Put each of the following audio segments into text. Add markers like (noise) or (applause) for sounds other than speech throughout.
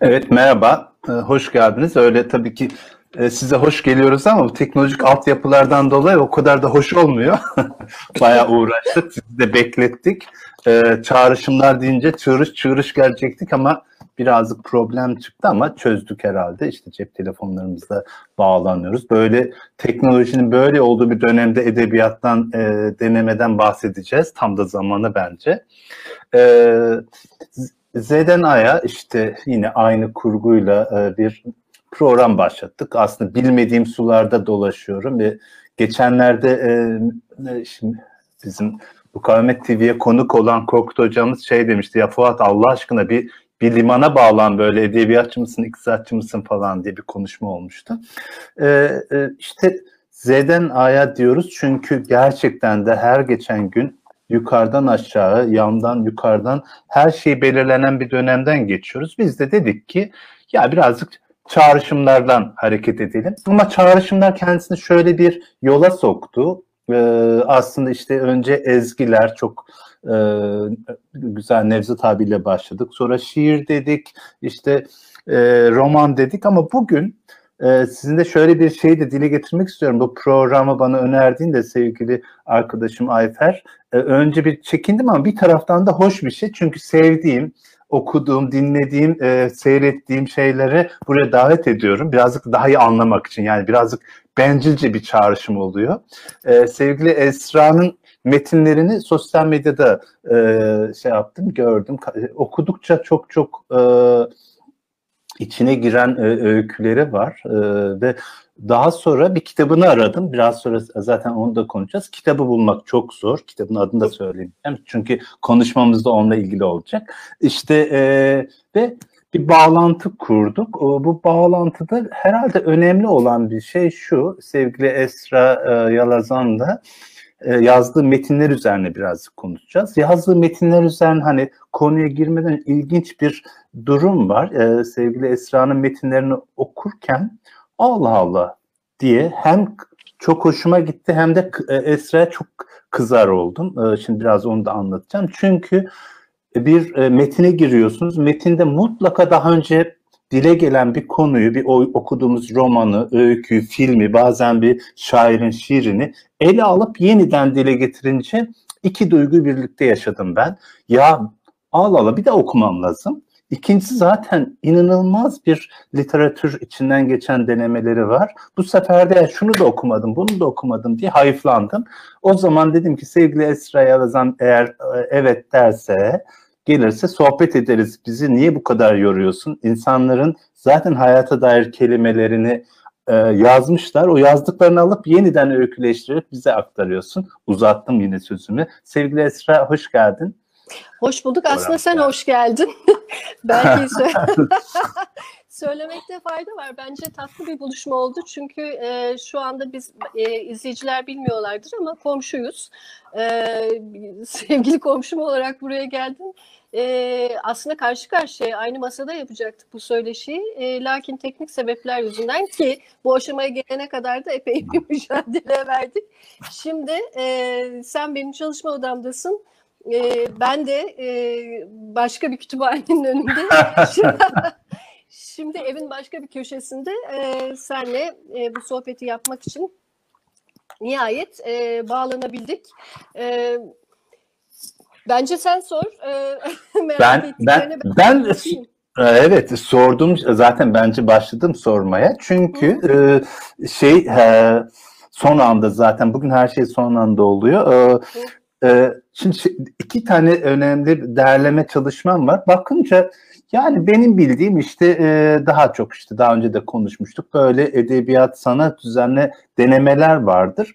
Evet merhaba, ee, hoş geldiniz. Öyle tabii ki e, size hoş geliyoruz ama bu teknolojik altyapılardan dolayı o kadar da hoş olmuyor. (laughs) Bayağı uğraştık, sizi de beklettik. Ee, çağrışımlar deyince çığırış çığırış gelecektik ama birazcık problem çıktı ama çözdük herhalde. İşte cep telefonlarımızla bağlanıyoruz. Böyle teknolojinin böyle olduğu bir dönemde edebiyattan, e, denemeden bahsedeceğiz. Tam da zamanı bence. Ee, Z'den A'ya işte yine aynı kurguyla e, bir program başlattık. Aslında bilmediğim sularda dolaşıyorum ve geçenlerde e, şimdi bizim Mukavemet TV'ye konuk olan Korkut hocamız şey demişti ya Fuat Allah aşkına bir bir limana bağlan böyle edebiyatçı mısın, iktisatçı mısın falan diye bir konuşma olmuştu. Ee, işte Z'den A'ya diyoruz çünkü gerçekten de her geçen gün yukarıdan aşağı, yandan yukarıdan her şey belirlenen bir dönemden geçiyoruz. Biz de dedik ki ya birazcık çağrışımlardan hareket edelim. Ama çağrışımlar kendisini şöyle bir yola soktu. Ee, aslında işte önce ezgiler çok e, güzel Nevzat abiyle başladık. Sonra şiir dedik, işte e, roman dedik ama bugün e, sizin de şöyle bir şeyi de dile getirmek istiyorum. Bu programı bana önerdiğinde sevgili arkadaşım Ayfer, e, önce bir çekindim ama bir taraftan da hoş bir şey. Çünkü sevdiğim, okuduğum, dinlediğim, e, seyrettiğim şeyleri buraya davet ediyorum. Birazcık daha iyi anlamak için yani birazcık bencilce bir çağrışım oluyor. E, sevgili Esra'nın metinlerini sosyal medyada e, şey yaptım, gördüm. Okudukça çok çok e, içine giren e, öyküleri var e, ve daha sonra bir kitabını aradım. Biraz sonra zaten onu da konuşacağız. Kitabı bulmak çok zor. Kitabın adını da söyleyeyim. Çünkü konuşmamız da onunla ilgili olacak. İşte e, ve bir bağlantı kurduk. Bu bağlantıda herhalde önemli olan bir şey şu. Sevgili Esra e, Yalazan e, yazdığı metinler üzerine birazcık konuşacağız. Yazdığı metinler üzerine hani konuya girmeden ilginç bir durum var. E, sevgili Esra'nın metinlerini okurken Allah Allah diye hem çok hoşuma gitti hem de e, Esra'ya çok kızar oldum. Şimdi biraz onu da anlatacağım. Çünkü bir metine giriyorsunuz. Metinde mutlaka daha önce dile gelen bir konuyu, bir okuduğumuz romanı, öyküyü, filmi, bazen bir şairin şiirini ele alıp yeniden dile getirince iki duygu birlikte yaşadım ben. Ya Allah Allah bir de okumam lazım. İkincisi zaten inanılmaz bir literatür içinden geçen denemeleri var. Bu sefer de şunu da okumadım, bunu da okumadım diye hayıflandım. O zaman dedim ki sevgili Esra Yalazan eğer e, evet derse gelirse sohbet ederiz. Bizi niye bu kadar yoruyorsun? İnsanların zaten hayata dair kelimelerini e, yazmışlar. O yazdıklarını alıp yeniden öyküleştirip bize aktarıyorsun. Uzattım yine sözümü. Sevgili Esra hoş geldin. Hoş bulduk. Aslında sen hoş geldin. (laughs) Belki (laughs) (laughs) söylemekte fayda var. Bence tatlı bir buluşma oldu. Çünkü e, şu anda biz e, izleyiciler bilmiyorlardır ama komşuyuz. E, sevgili komşum olarak buraya geldim e, aslında karşı karşıya aynı masada yapacaktık bu söyleşiyi. E, lakin teknik sebepler yüzünden ki bu aşamaya gelene kadar da epey bir (laughs) mücadele verdik. Şimdi e, sen benim çalışma odamdasın. E, ben de e, başka bir kütüphanenin önünde. (laughs) (laughs) Şimdi evin başka bir köşesinde e, senle e, bu sohbeti yapmak için nihayet e, bağlanabildik. E, Bence sen sor. Ee, (laughs) ben ben ben e, evet sordum zaten bence başladım sormaya. Çünkü e, şey e, son anda zaten bugün her şey son anda oluyor. E, e, şimdi iki tane önemli değerleme çalışmam var. Bakınca yani benim bildiğim işte e, daha çok işte daha önce de konuşmuştuk. Böyle edebiyat sanat üzerine denemeler vardır.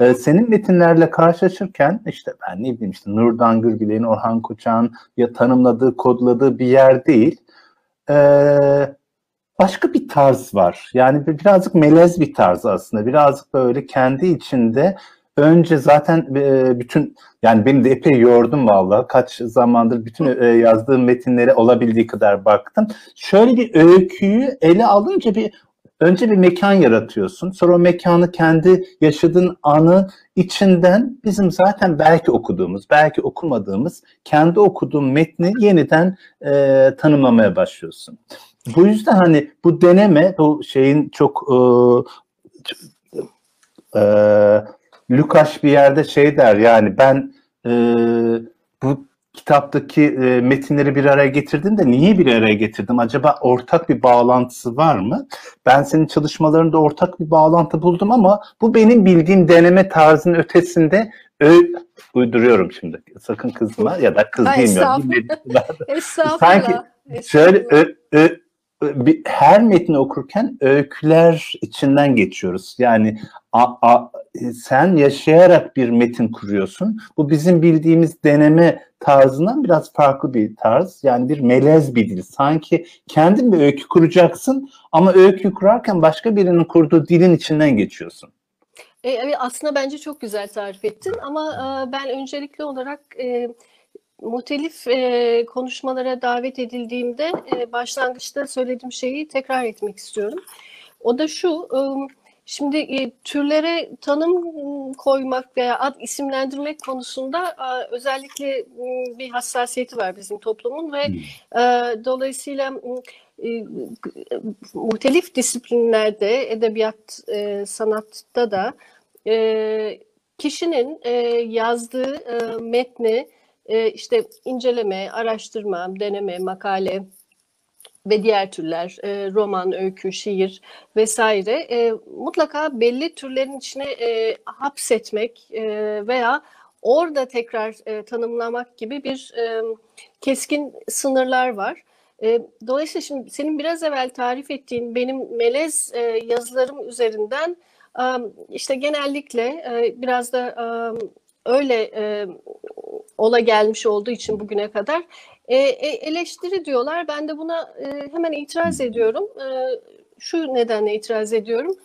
Ee, senin metinlerle karşılaşırken işte ben ne bileyim işte Nurdan Gürgüler'in, Orhan Koçak'ın ya tanımladığı, kodladığı bir yer değil. Ee, başka bir tarz var. Yani birazcık melez bir tarz aslında. Birazcık böyle kendi içinde önce zaten bütün yani beni de epey yordum valla. Kaç zamandır bütün yazdığım metinlere olabildiği kadar baktım. Şöyle bir öyküyü ele alınca bir önce bir mekan yaratıyorsun. Sonra o mekanı kendi yaşadığın anı içinden bizim zaten belki okuduğumuz, belki okumadığımız, kendi okuduğun metni yeniden e, tanımlamaya başlıyorsun. Bu yüzden hani bu deneme, bu şeyin çok e, e, Lukas bir yerde şey der yani ben e, bu kitaptaki e, metinleri bir araya getirdim de niye bir araya getirdim? Acaba ortak bir bağlantısı var mı? Ben senin çalışmalarında ortak bir bağlantı buldum ama bu benim bildiğim deneme tarzının ötesinde ö uyduruyorum şimdi. Sakın kızma ya da kız bilmiyorum. (laughs) Estağfurullah. Sanki şöyle ö, ö, bir, her metni okurken öyküler içinden geçiyoruz. Yani a, a, sen yaşayarak bir metin kuruyorsun. Bu bizim bildiğimiz deneme tarzından biraz farklı bir tarz. Yani bir melez bir dil. Sanki kendin bir öykü kuracaksın ama öykü kurarken başka birinin kurduğu dilin içinden geçiyorsun. E, aslında bence çok güzel tarif ettin ama e, ben öncelikli olarak e, muhtelif e, konuşmalara davet edildiğimde e, başlangıçta söylediğim şeyi tekrar etmek istiyorum. O da şu, e, şimdi e, türlere tanım koymak veya ad isimlendirmek konusunda e, özellikle e, bir hassasiyeti var bizim toplumun ve e, dolayısıyla e, muhtelif disiplinlerde, edebiyat, e, sanatta da e, kişinin e, yazdığı e, metni e, işte inceleme, araştırma, deneme, makale ve diğer türler, e, roman, öykü, şiir vesaire e, mutlaka belli türlerin içine e, hapsetmek veya orada tekrar tanımlamak gibi bir keskin sınırlar var. Dolayısıyla şimdi senin biraz evvel tarif ettiğin benim melez yazılarım üzerinden işte genellikle biraz da öyle e, ola gelmiş olduğu için bugüne kadar e, e, eleştiri diyorlar. Ben de buna e, hemen itiraz ediyorum. E, şu nedenle itiraz ediyorum.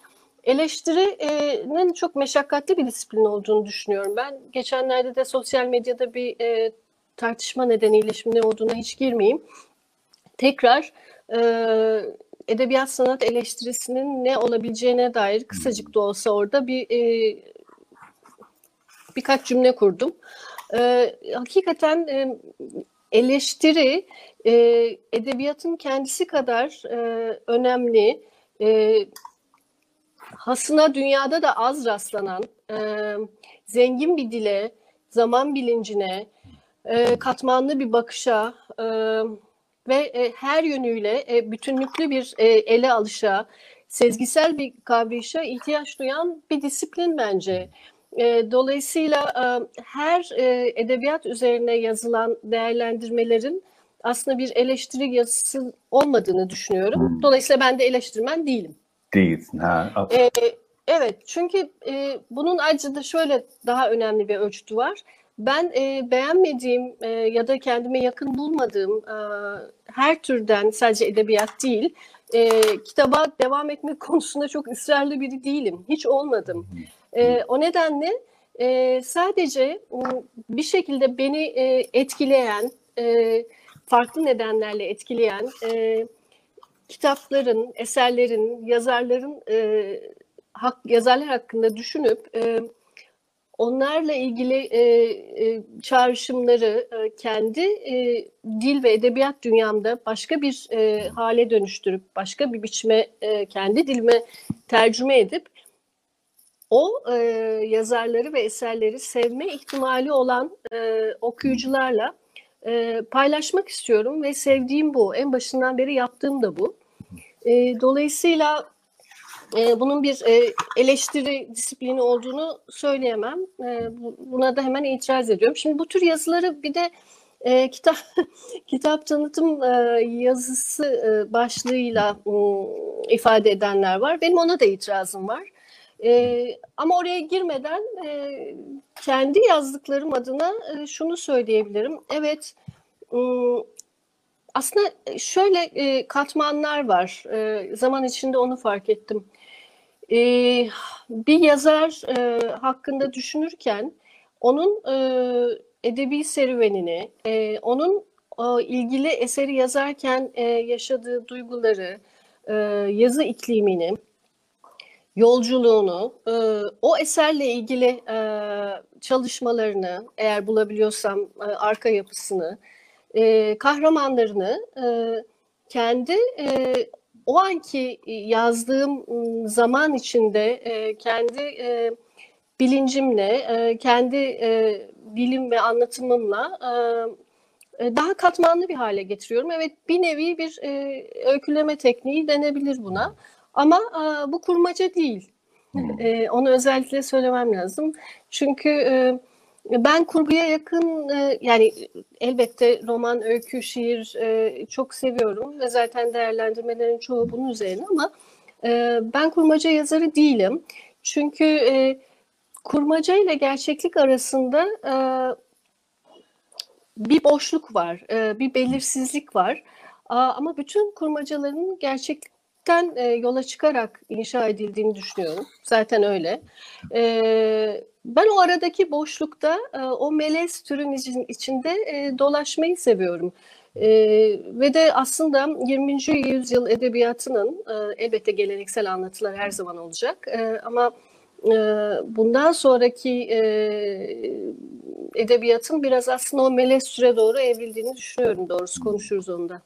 Eleştirinin çok meşakkatli bir disiplin olduğunu düşünüyorum. Ben geçenlerde de sosyal medyada bir e, tartışma nedeniyle şimdi ne olduğuna hiç girmeyeyim. Tekrar e, edebiyat sanat eleştirisinin ne olabileceğine dair kısacık da olsa orada bir e, birkaç cümle kurdum. E, hakikaten e, eleştiri e, edebiyatın kendisi kadar e, önemli, e, hasına dünyada da az rastlanan, e, zengin bir dile, zaman bilincine, e, katmanlı bir bakışa e, ve e, her yönüyle e, bütünlüklü bir e, ele alışa, sezgisel bir kavrayışa ihtiyaç duyan bir disiplin bence. E, dolayısıyla e, her e, edebiyat üzerine yazılan değerlendirmelerin aslında bir eleştiri yazısı olmadığını düşünüyorum. Hmm. Dolayısıyla ben de eleştirmen değilim. Değilsin. Ha, e, evet çünkü e, bunun ayrıca da şöyle daha önemli bir ölçütü var. Ben e, beğenmediğim e, ya da kendime yakın bulmadığım e, her türden sadece edebiyat değil, e, kitaba devam etmek (laughs) konusunda çok ısrarlı biri değilim. Hiç olmadım. E, o nedenle e, sadece bir şekilde beni e, etkileyen, e, farklı nedenlerle etkileyen e, kitapların, eserlerin, yazarların e, hak, yazarlar hakkında düşünüp e, onlarla ilgili e, e, çağrışımları e, kendi e, dil ve edebiyat dünyamda başka bir e, hale dönüştürüp başka bir biçime e, kendi dilime tercüme edip o e, yazarları ve eserleri sevme ihtimali olan e, okuyucularla e, paylaşmak istiyorum ve sevdiğim bu. En başından beri yaptığım da bu. E, dolayısıyla e, bunun bir e, eleştiri disiplini olduğunu söyleyemem. E, buna da hemen itiraz ediyorum. Şimdi bu tür yazıları bir de e, kitap (laughs) kitap tanıtım e, yazısı e, başlığıyla e, ifade edenler var. Benim ona da itirazım var. E, ama oraya girmeden e, kendi yazdıklarım adına e, şunu söyleyebilirim. Evet, e, aslında şöyle e, katmanlar var. E, zaman içinde onu fark ettim. E, bir yazar e, hakkında düşünürken onun e, edebi serüvenini, e, onun e, ilgili eseri yazarken e, yaşadığı duyguları, e, yazı iklimini, yolculuğunu, e, o eserle ilgili e, çalışmalarını, eğer bulabiliyorsam e, arka yapısını, e, kahramanlarını e, kendi e, o anki yazdığım zaman içinde e, kendi e, bilincimle, e, kendi e, bilim ve anlatımımla e, e, daha katmanlı bir hale getiriyorum. Evet bir nevi bir e, öyküleme tekniği denebilir buna. Ama e, bu kurmaca değil. Hmm. E, onu özellikle söylemem lazım. Çünkü e, ben kurguya yakın e, yani elbette roman, öykü, şiir e, çok seviyorum ve zaten değerlendirmelerin çoğu bunun üzerine ama e, ben kurmaca yazarı değilim. Çünkü e, kurmaca ile gerçeklik arasında e, bir boşluk var, e, bir belirsizlik var. Ama bütün kurmacaların gerçeklikten e, yola çıkarak inşa edildiğini düşünüyorum. Zaten öyle. E, ben o aradaki boşlukta e, o melez türün içinde e, dolaşmayı seviyorum. E, ve de aslında 20. yüzyıl edebiyatının e, elbette geleneksel anlatılar her zaman olacak e, ama e, bundan sonraki e, edebiyatın biraz aslında o melez süre doğru evrildiğini düşünüyorum doğrusu konuşuruz onda.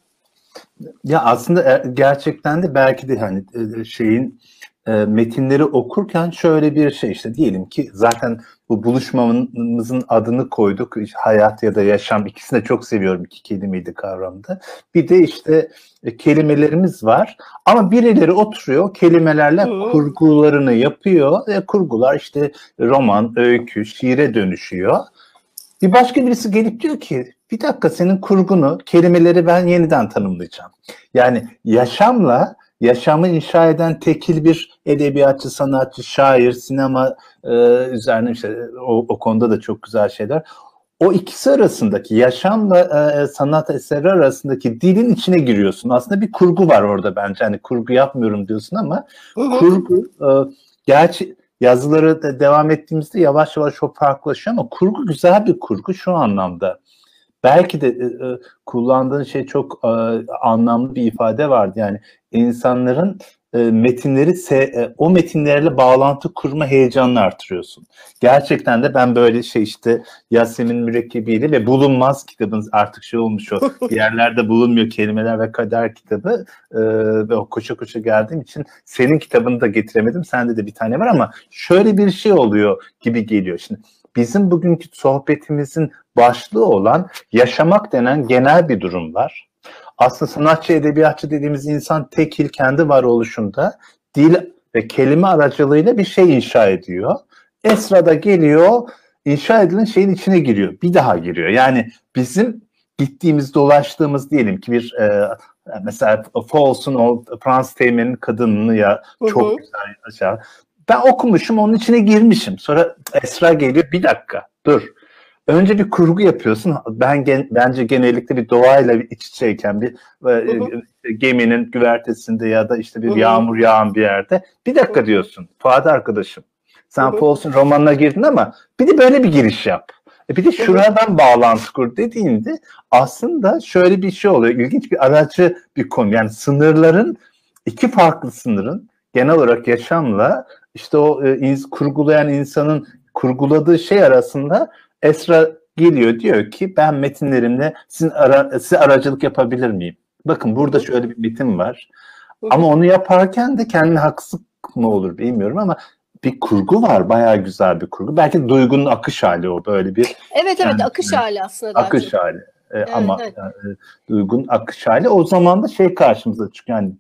Ya aslında gerçekten de belki de hani şeyin e, metinleri okurken şöyle bir şey işte diyelim ki zaten bu buluşmamızın adını koyduk. İşte hayat ya da yaşam ikisini de çok seviyorum iki kelimeydi kavramda. Bir de işte e, kelimelerimiz var ama birileri oturuyor kelimelerle kurgularını yapıyor ve kurgular işte roman, öykü, şiire dönüşüyor. Bir başka birisi gelip diyor ki bir dakika senin kurgunu, kelimeleri ben yeniden tanımlayacağım. Yani yaşamla yaşamı inşa eden tekil bir edebiyatçı, sanatçı, şair, sinema e, üzerine işte o, o konuda da çok güzel şeyler. O ikisi arasındaki yaşamla e, sanat eseri arasındaki dilin içine giriyorsun. Aslında bir kurgu var orada bence. Hani kurgu yapmıyorum diyorsun ama kurgu e, gerçi yazıları da devam ettiğimizde yavaş yavaş o farklılaşıyor ama kurgu güzel bir kurgu şu anlamda belki de e, e, kullandığın şey çok e, anlamlı bir ifade vardı. Yani insanların e, metinleri se, e, o metinlerle bağlantı kurma heyecanını artırıyorsun. Gerçekten de ben böyle şey işte Yasemin mürekkebiyle ve bulunmaz kitabın artık şey olmuş o (laughs) yerlerde bulunmuyor kelimeler ve kader kitabı e, ve o koşa koşa geldiğim için senin kitabını da getiremedim. Sende de bir tane var ama şöyle bir şey oluyor gibi geliyor. Şimdi bizim bugünkü sohbetimizin başlığı olan yaşamak denen genel bir durum var. Aslında sanatçı, edebiyatçı dediğimiz insan tekil kendi varoluşunda dil ve kelime aracılığıyla bir şey inşa ediyor. Esra da geliyor, inşa edilen şeyin içine giriyor. Bir daha giriyor. Yani bizim gittiğimiz, dolaştığımız diyelim ki bir e, mesela Fawles'un o Franz Teğmen'in kadınını ya çok güzel aşağı. Ben okumuşum, onun içine girmişim. Sonra Esra geliyor, bir dakika, dur önce bir kurgu yapıyorsun. Ben gen, bence genellikle bir doğayla bir iç içeyken bir e, geminin güvertesinde ya da işte bir yağmur yağan bir yerde bir dakika diyorsun. Fuat arkadaşım. Sen Paulson romanına girdin ama bir de böyle bir giriş yap. E bir de şuradan bağlantı kur dediğinde aslında şöyle bir şey oluyor. İlginç bir aracı bir konu. Yani sınırların iki farklı sınırın genel olarak yaşamla işte o e, iz, kurgulayan insanın kurguladığı şey arasında Esra geliyor diyor ki ben metinlerimle sizin ara, size aracılık yapabilir miyim? Bakın burada şöyle bir metin var. Ama onu yaparken de kendine haksızlık mı olur bilmiyorum ama bir kurgu var. Bayağı güzel bir kurgu. Belki duygunun akış hali o böyle bir. Evet evet akış hali aslında. Akış çok. hali. Ee, evet, ama evet. Yani, duygun akış hali. O zaman da şey karşımıza çıkıyor. Yani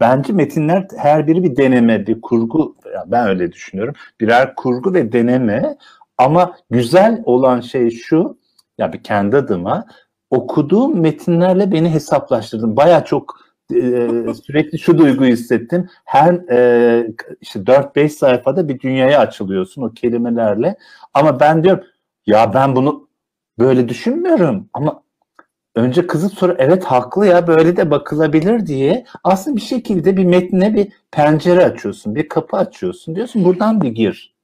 bence metinler her biri bir deneme, bir kurgu. Ben öyle düşünüyorum. Birer kurgu ve deneme ama güzel olan şey şu, ya bir kendi adıma okuduğum metinlerle beni hesaplaştırdım. Baya çok e, sürekli şu duyguyu hissettim. Her e, işte 4-5 sayfada bir dünyaya açılıyorsun o kelimelerle. Ama ben diyorum ya ben bunu böyle düşünmüyorum ama önce kızı soru evet haklı ya böyle de bakılabilir diye aslında bir şekilde bir metne bir pencere açıyorsun, bir kapı açıyorsun. Diyorsun buradan bir gir.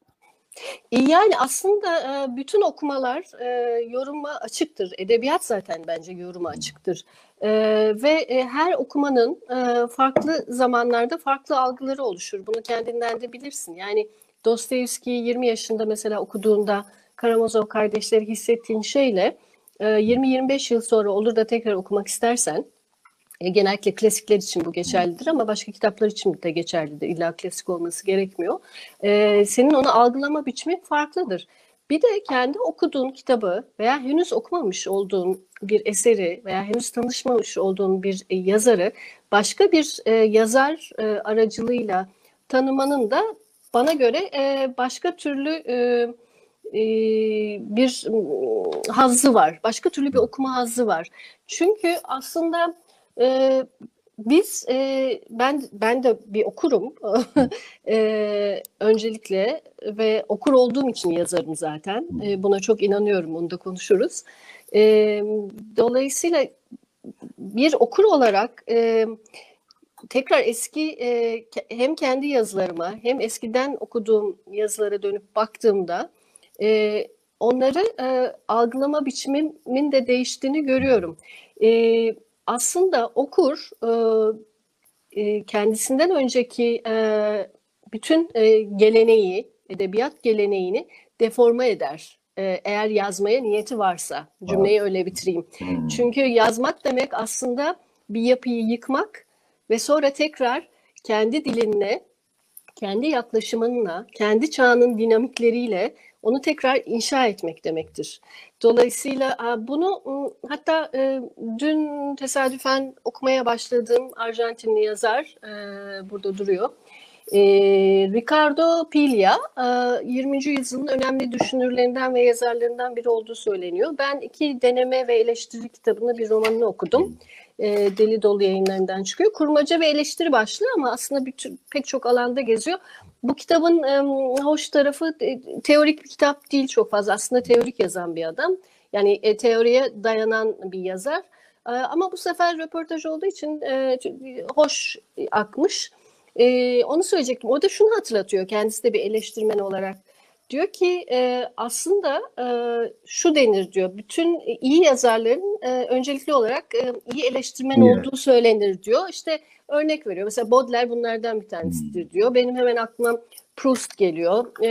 E, yani aslında bütün okumalar yoruma açıktır. Edebiyat zaten bence yoruma açıktır. E, ve e, her okumanın e, farklı zamanlarda farklı algıları oluşur. Bunu kendinden de bilirsin. Yani Dostoyevski'yi 20 yaşında mesela okuduğunda Karamazov kardeşleri hissettiğin şeyle 20-25 yıl sonra olur da tekrar okumak istersen e, genellikle klasikler için bu geçerlidir ama başka kitaplar için de geçerlidir. İlla klasik olması gerekmiyor. E, senin onu algılama biçimi farklıdır. Bir de kendi okuduğun kitabı veya henüz okumamış olduğun bir eseri veya henüz tanışmamış olduğun bir e, yazarı başka bir e, yazar aracılığıyla tanımanın da bana göre başka türlü e, bir hazzı var. Başka türlü bir okuma hazzı var. Çünkü aslında e, biz e, ben ben de bir okurum (laughs) e, öncelikle ve okur olduğum için yazarım zaten. E, buna çok inanıyorum. Onu da konuşuruz. E, dolayısıyla bir okur olarak e, tekrar eski e, hem kendi yazılarıma hem eskiden okuduğum yazılara dönüp baktığımda e, onları e, algılama biçimimin de değiştiğini görüyorum. E, aslında okur e, e, kendisinden önceki e, bütün e, geleneği, edebiyat geleneğini deforme eder. Eğer yazmaya niyeti varsa. Cümleyi öyle bitireyim. Hmm. Çünkü yazmak demek aslında bir yapıyı yıkmak ve sonra tekrar kendi dilinle, kendi yaklaşımınla, kendi çağının dinamikleriyle onu tekrar inşa etmek demektir. Dolayısıyla bunu hatta e, dün tesadüfen okumaya başladığım Arjantinli yazar e, burada duruyor. E, Ricardo Piglia 20. yüzyılın önemli düşünürlerinden ve yazarlarından biri olduğu söyleniyor. Ben iki deneme ve eleştiri kitabını bir romanını okudum. Deli Dolu yayınlarından çıkıyor. Kurmaca ve eleştiri başlığı ama aslında bir tür, pek çok alanda geziyor. Bu kitabın e, hoş tarafı e, teorik bir kitap değil çok fazla. Aslında teorik yazan bir adam. Yani e, teoriye dayanan bir yazar. E, ama bu sefer röportaj olduğu için e, hoş akmış. E, onu söyleyecektim. O da şunu hatırlatıyor kendisi de bir eleştirmen olarak. Diyor ki e, aslında e, şu denir diyor. Bütün iyi yazarların e, öncelikli olarak e, iyi eleştirmen evet. olduğu söylenir diyor. İşte örnek veriyor. Mesela Baudelaire bunlardan bir tanesidir hmm. diyor. Benim hemen aklıma Proust geliyor. E,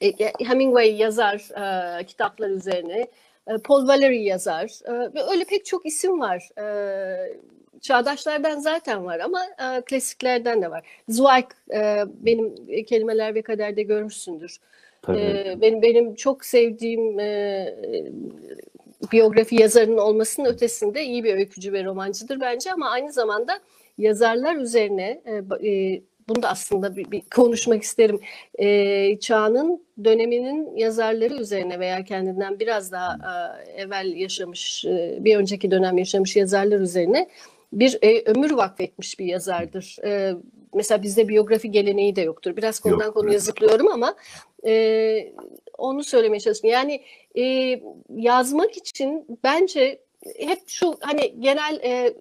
e, Hemingway yazar e, kitaplar üzerine. E, Paul Valery yazar. E, ve öyle pek çok isim var. E, çağdaşlardan zaten var ama e, klasiklerden de var. Zweig e, benim kelimeler ve kaderde görmüşsündür. E, benim benim çok sevdiğim e, biyografi yazarının olmasının ötesinde iyi bir öykücü ve romancıdır bence ama aynı zamanda yazarlar üzerine e, e, bunu da aslında bir, bir konuşmak isterim. E, çağının döneminin yazarları üzerine veya kendinden biraz daha e, evvel yaşamış, e, bir önceki dönem yaşamış yazarlar üzerine bir e, ömür vakfetmiş bir yazardır. E, mesela bizde biyografi geleneği de yoktur. Biraz konudan Yok, konuya zıplıyorum ama e, onu söylemeye çalışıyorum. Yani e, yazmak için bence hep şu hani genel e,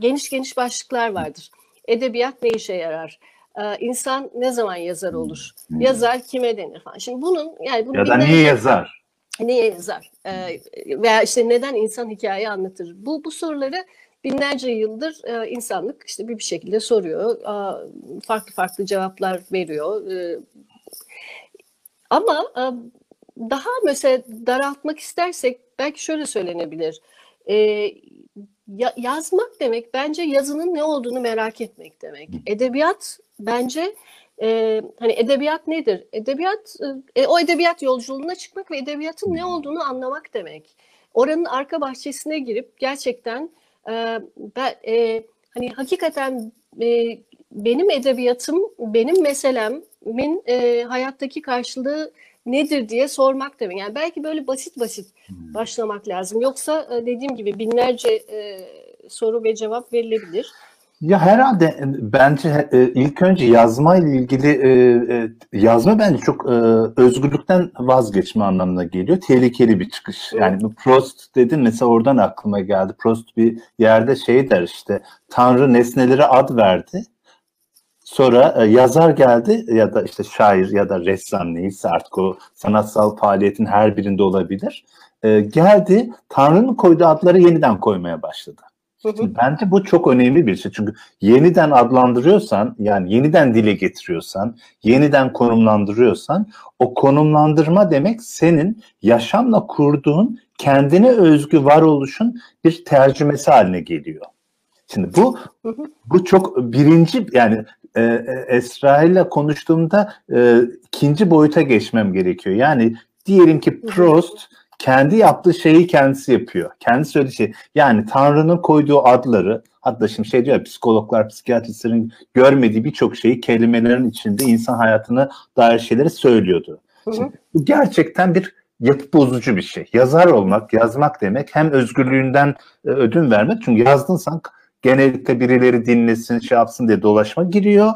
geniş geniş başlıklar vardır. Edebiyat ne işe yarar? Ee, insan ne zaman yazar olur? Hmm. Yazar kime denir falan. Şimdi bunun yani bunu ya da niye yazar? Niye yazar? Ee, veya işte neden insan hikaye anlatır? Bu bu soruları binlerce yıldır e, insanlık işte bir bir şekilde soruyor. E, farklı farklı cevaplar veriyor. E, ama daha mesela daraltmak istersek belki şöyle söylenebilir. E, ya, yazmak demek bence yazının ne olduğunu merak etmek demek. Edebiyat bence e, hani edebiyat nedir? Edebiyat e, o edebiyat yolculuğuna çıkmak ve edebiyatın ne olduğunu anlamak demek. Oranın arka bahçesine girip gerçekten e, ben e, hani hakikaten e, benim edebiyatım, benim meselemin e, hayattaki karşılığı nedir diye sormak demek. Yani belki böyle basit basit hmm. başlamak lazım. Yoksa e, dediğim gibi binlerce e, soru ve cevap verilebilir. Ya herhalde e, bence e, ilk önce yazma ile ilgili e, yazma bence çok özgürlükten vazgeçme anlamına geliyor. Tehlikeli bir çıkış. Yani bu Prost dedin mesela oradan aklıma geldi. Prost bir yerde şey der işte Tanrı nesnelere ad verdi. Sonra yazar geldi ya da işte şair ya da ressam neyse artık o sanatsal faaliyetin her birinde olabilir. e, geldi Tanrı'nın koyduğu adları yeniden koymaya başladı. Şimdi bence bu çok önemli bir şey. Çünkü yeniden adlandırıyorsan, yani yeniden dile getiriyorsan, yeniden konumlandırıyorsan, o konumlandırma demek senin yaşamla kurduğun kendine özgü varoluşun bir tercümesi haline geliyor. Şimdi bu bu çok birinci yani e, e, Esra ile konuştuğumda e, ikinci boyuta geçmem gerekiyor. Yani diyelim ki Proust kendi yaptığı şeyi kendisi yapıyor. Kendi söylediği şey. Yani Tanrı'nın koyduğu adları hatta şimdi şey diyor ya, psikologlar, psikiyatristlerin görmediği birçok şeyi kelimelerin içinde insan hayatına dair şeyleri söylüyordu. Şimdi, bu gerçekten bir yapı bozucu bir şey. Yazar olmak, yazmak demek hem özgürlüğünden e, ödün vermek. Çünkü yazdınsan genellikle birileri dinlesin, şey yapsın diye dolaşma giriyor.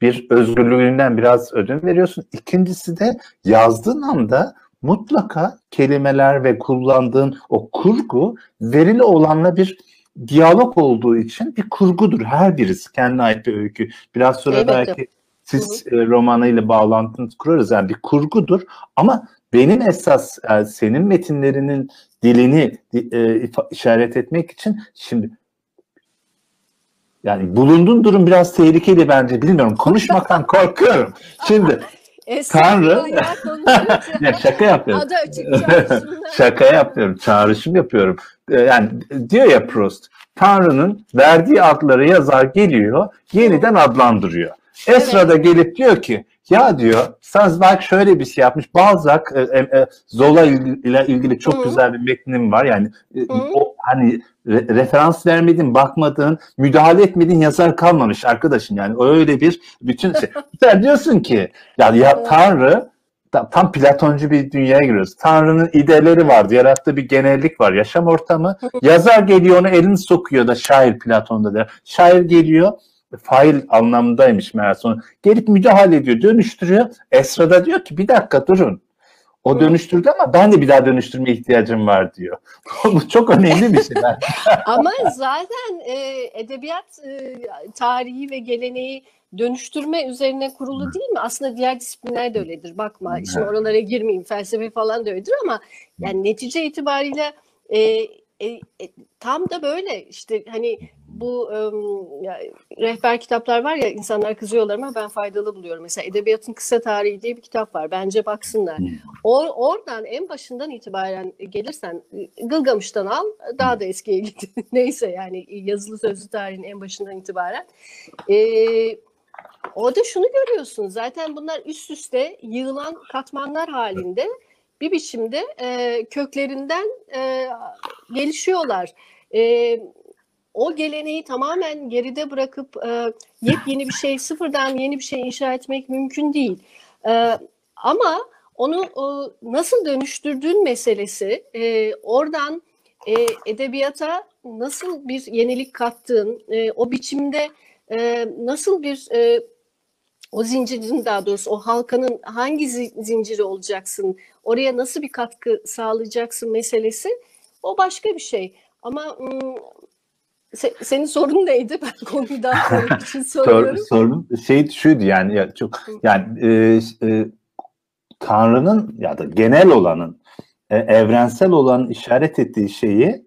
Bir özgürlüğünden biraz ödün veriyorsun. İkincisi de yazdığın anda mutlaka kelimeler ve kullandığın o kurgu verili olanla bir diyalog olduğu için bir kurgudur. Her birisi kendine ait bir öykü. Biraz sonra evet, belki siz. E, romanıyla bağlantınızı kurarız. Yani bir kurgudur ama benim esas yani e, senin metinlerinin dilini e, işaret etmek için şimdi yani bulunduğun durum biraz tehlikeli bence bilmiyorum. Konuşmaktan korkuyorum. Şimdi (laughs) Tanrı (laughs) ya şaka yapıyorum. (laughs) şaka yapıyorum. Çağrışım yapıyorum. Ee, yani diyor ya Proust. Tanrı'nın verdiği adları yazar geliyor, yeniden adlandırıyor. Esra evet. da gelip diyor ki ya diyor Salzberg şöyle bir şey yapmış. Balzac e, e, Zola ile ilgili çok Hı. güzel bir metnim var. Yani e, o hani re, referans vermedin, bakmadın, müdahale etmedin yazar kalmamış arkadaşın. Yani öyle bir bütün şey. (laughs) Sen diyorsun ki ya, ya Tanrı tam Platoncu bir dünyaya giriyoruz. Tanrı'nın ideleri var, yarattığı bir genellik var, yaşam ortamı. Yazar geliyor onu elini sokuyor da şair Platon'da der. Şair geliyor fail anlamındaymış meğer sonra. Gelip müdahale ediyor, dönüştürüyor. Esra da diyor ki bir dakika durun. O dönüştürdü ama ben de bir daha dönüştürme ihtiyacım var diyor. (laughs) Bu çok önemli bir şey. (laughs) ama zaten e, edebiyat e, tarihi ve geleneği dönüştürme üzerine kurulu değil mi? Aslında diğer disiplinler de öyledir. Bakma şimdi oralara girmeyeyim felsefe falan da öyledir ama yani netice itibariyle e, e, e, tam da böyle işte hani bu um, ya, rehber kitaplar var ya insanlar kızıyorlar ama ben faydalı buluyorum. Mesela Edebiyatın Kısa Tarihi diye bir kitap var. Bence baksınlar. Hmm. Or, oradan en başından itibaren gelirsen Gılgamış'tan al daha da eskiye git. (laughs) Neyse yani yazılı sözlü tarihin en başından itibaren. Ee, orada şunu görüyorsun. Zaten bunlar üst üste yığılan katmanlar halinde bir biçimde e, köklerinden e, gelişiyorlar. E, o geleneği tamamen geride bırakıp e, yepyeni bir şey, sıfırdan yeni bir şey inşa etmek mümkün değil. E, ama onu e, nasıl dönüştürdüğün meselesi, e, oradan e, edebiyata nasıl bir yenilik kattığın, e, o biçimde e, nasıl bir e, o zincirin daha doğrusu o halkanın hangi zinciri olacaksın, oraya nasıl bir katkı sağlayacaksın meselesi o başka bir şey. Ama se, senin sorun neydi? Ben konuyu daha (laughs) için soruyorum. Sor, sorun şey şuydu yani ya çok yani e, e, Tanrı'nın ya da genel olanın e, evrensel olan işaret ettiği şeyi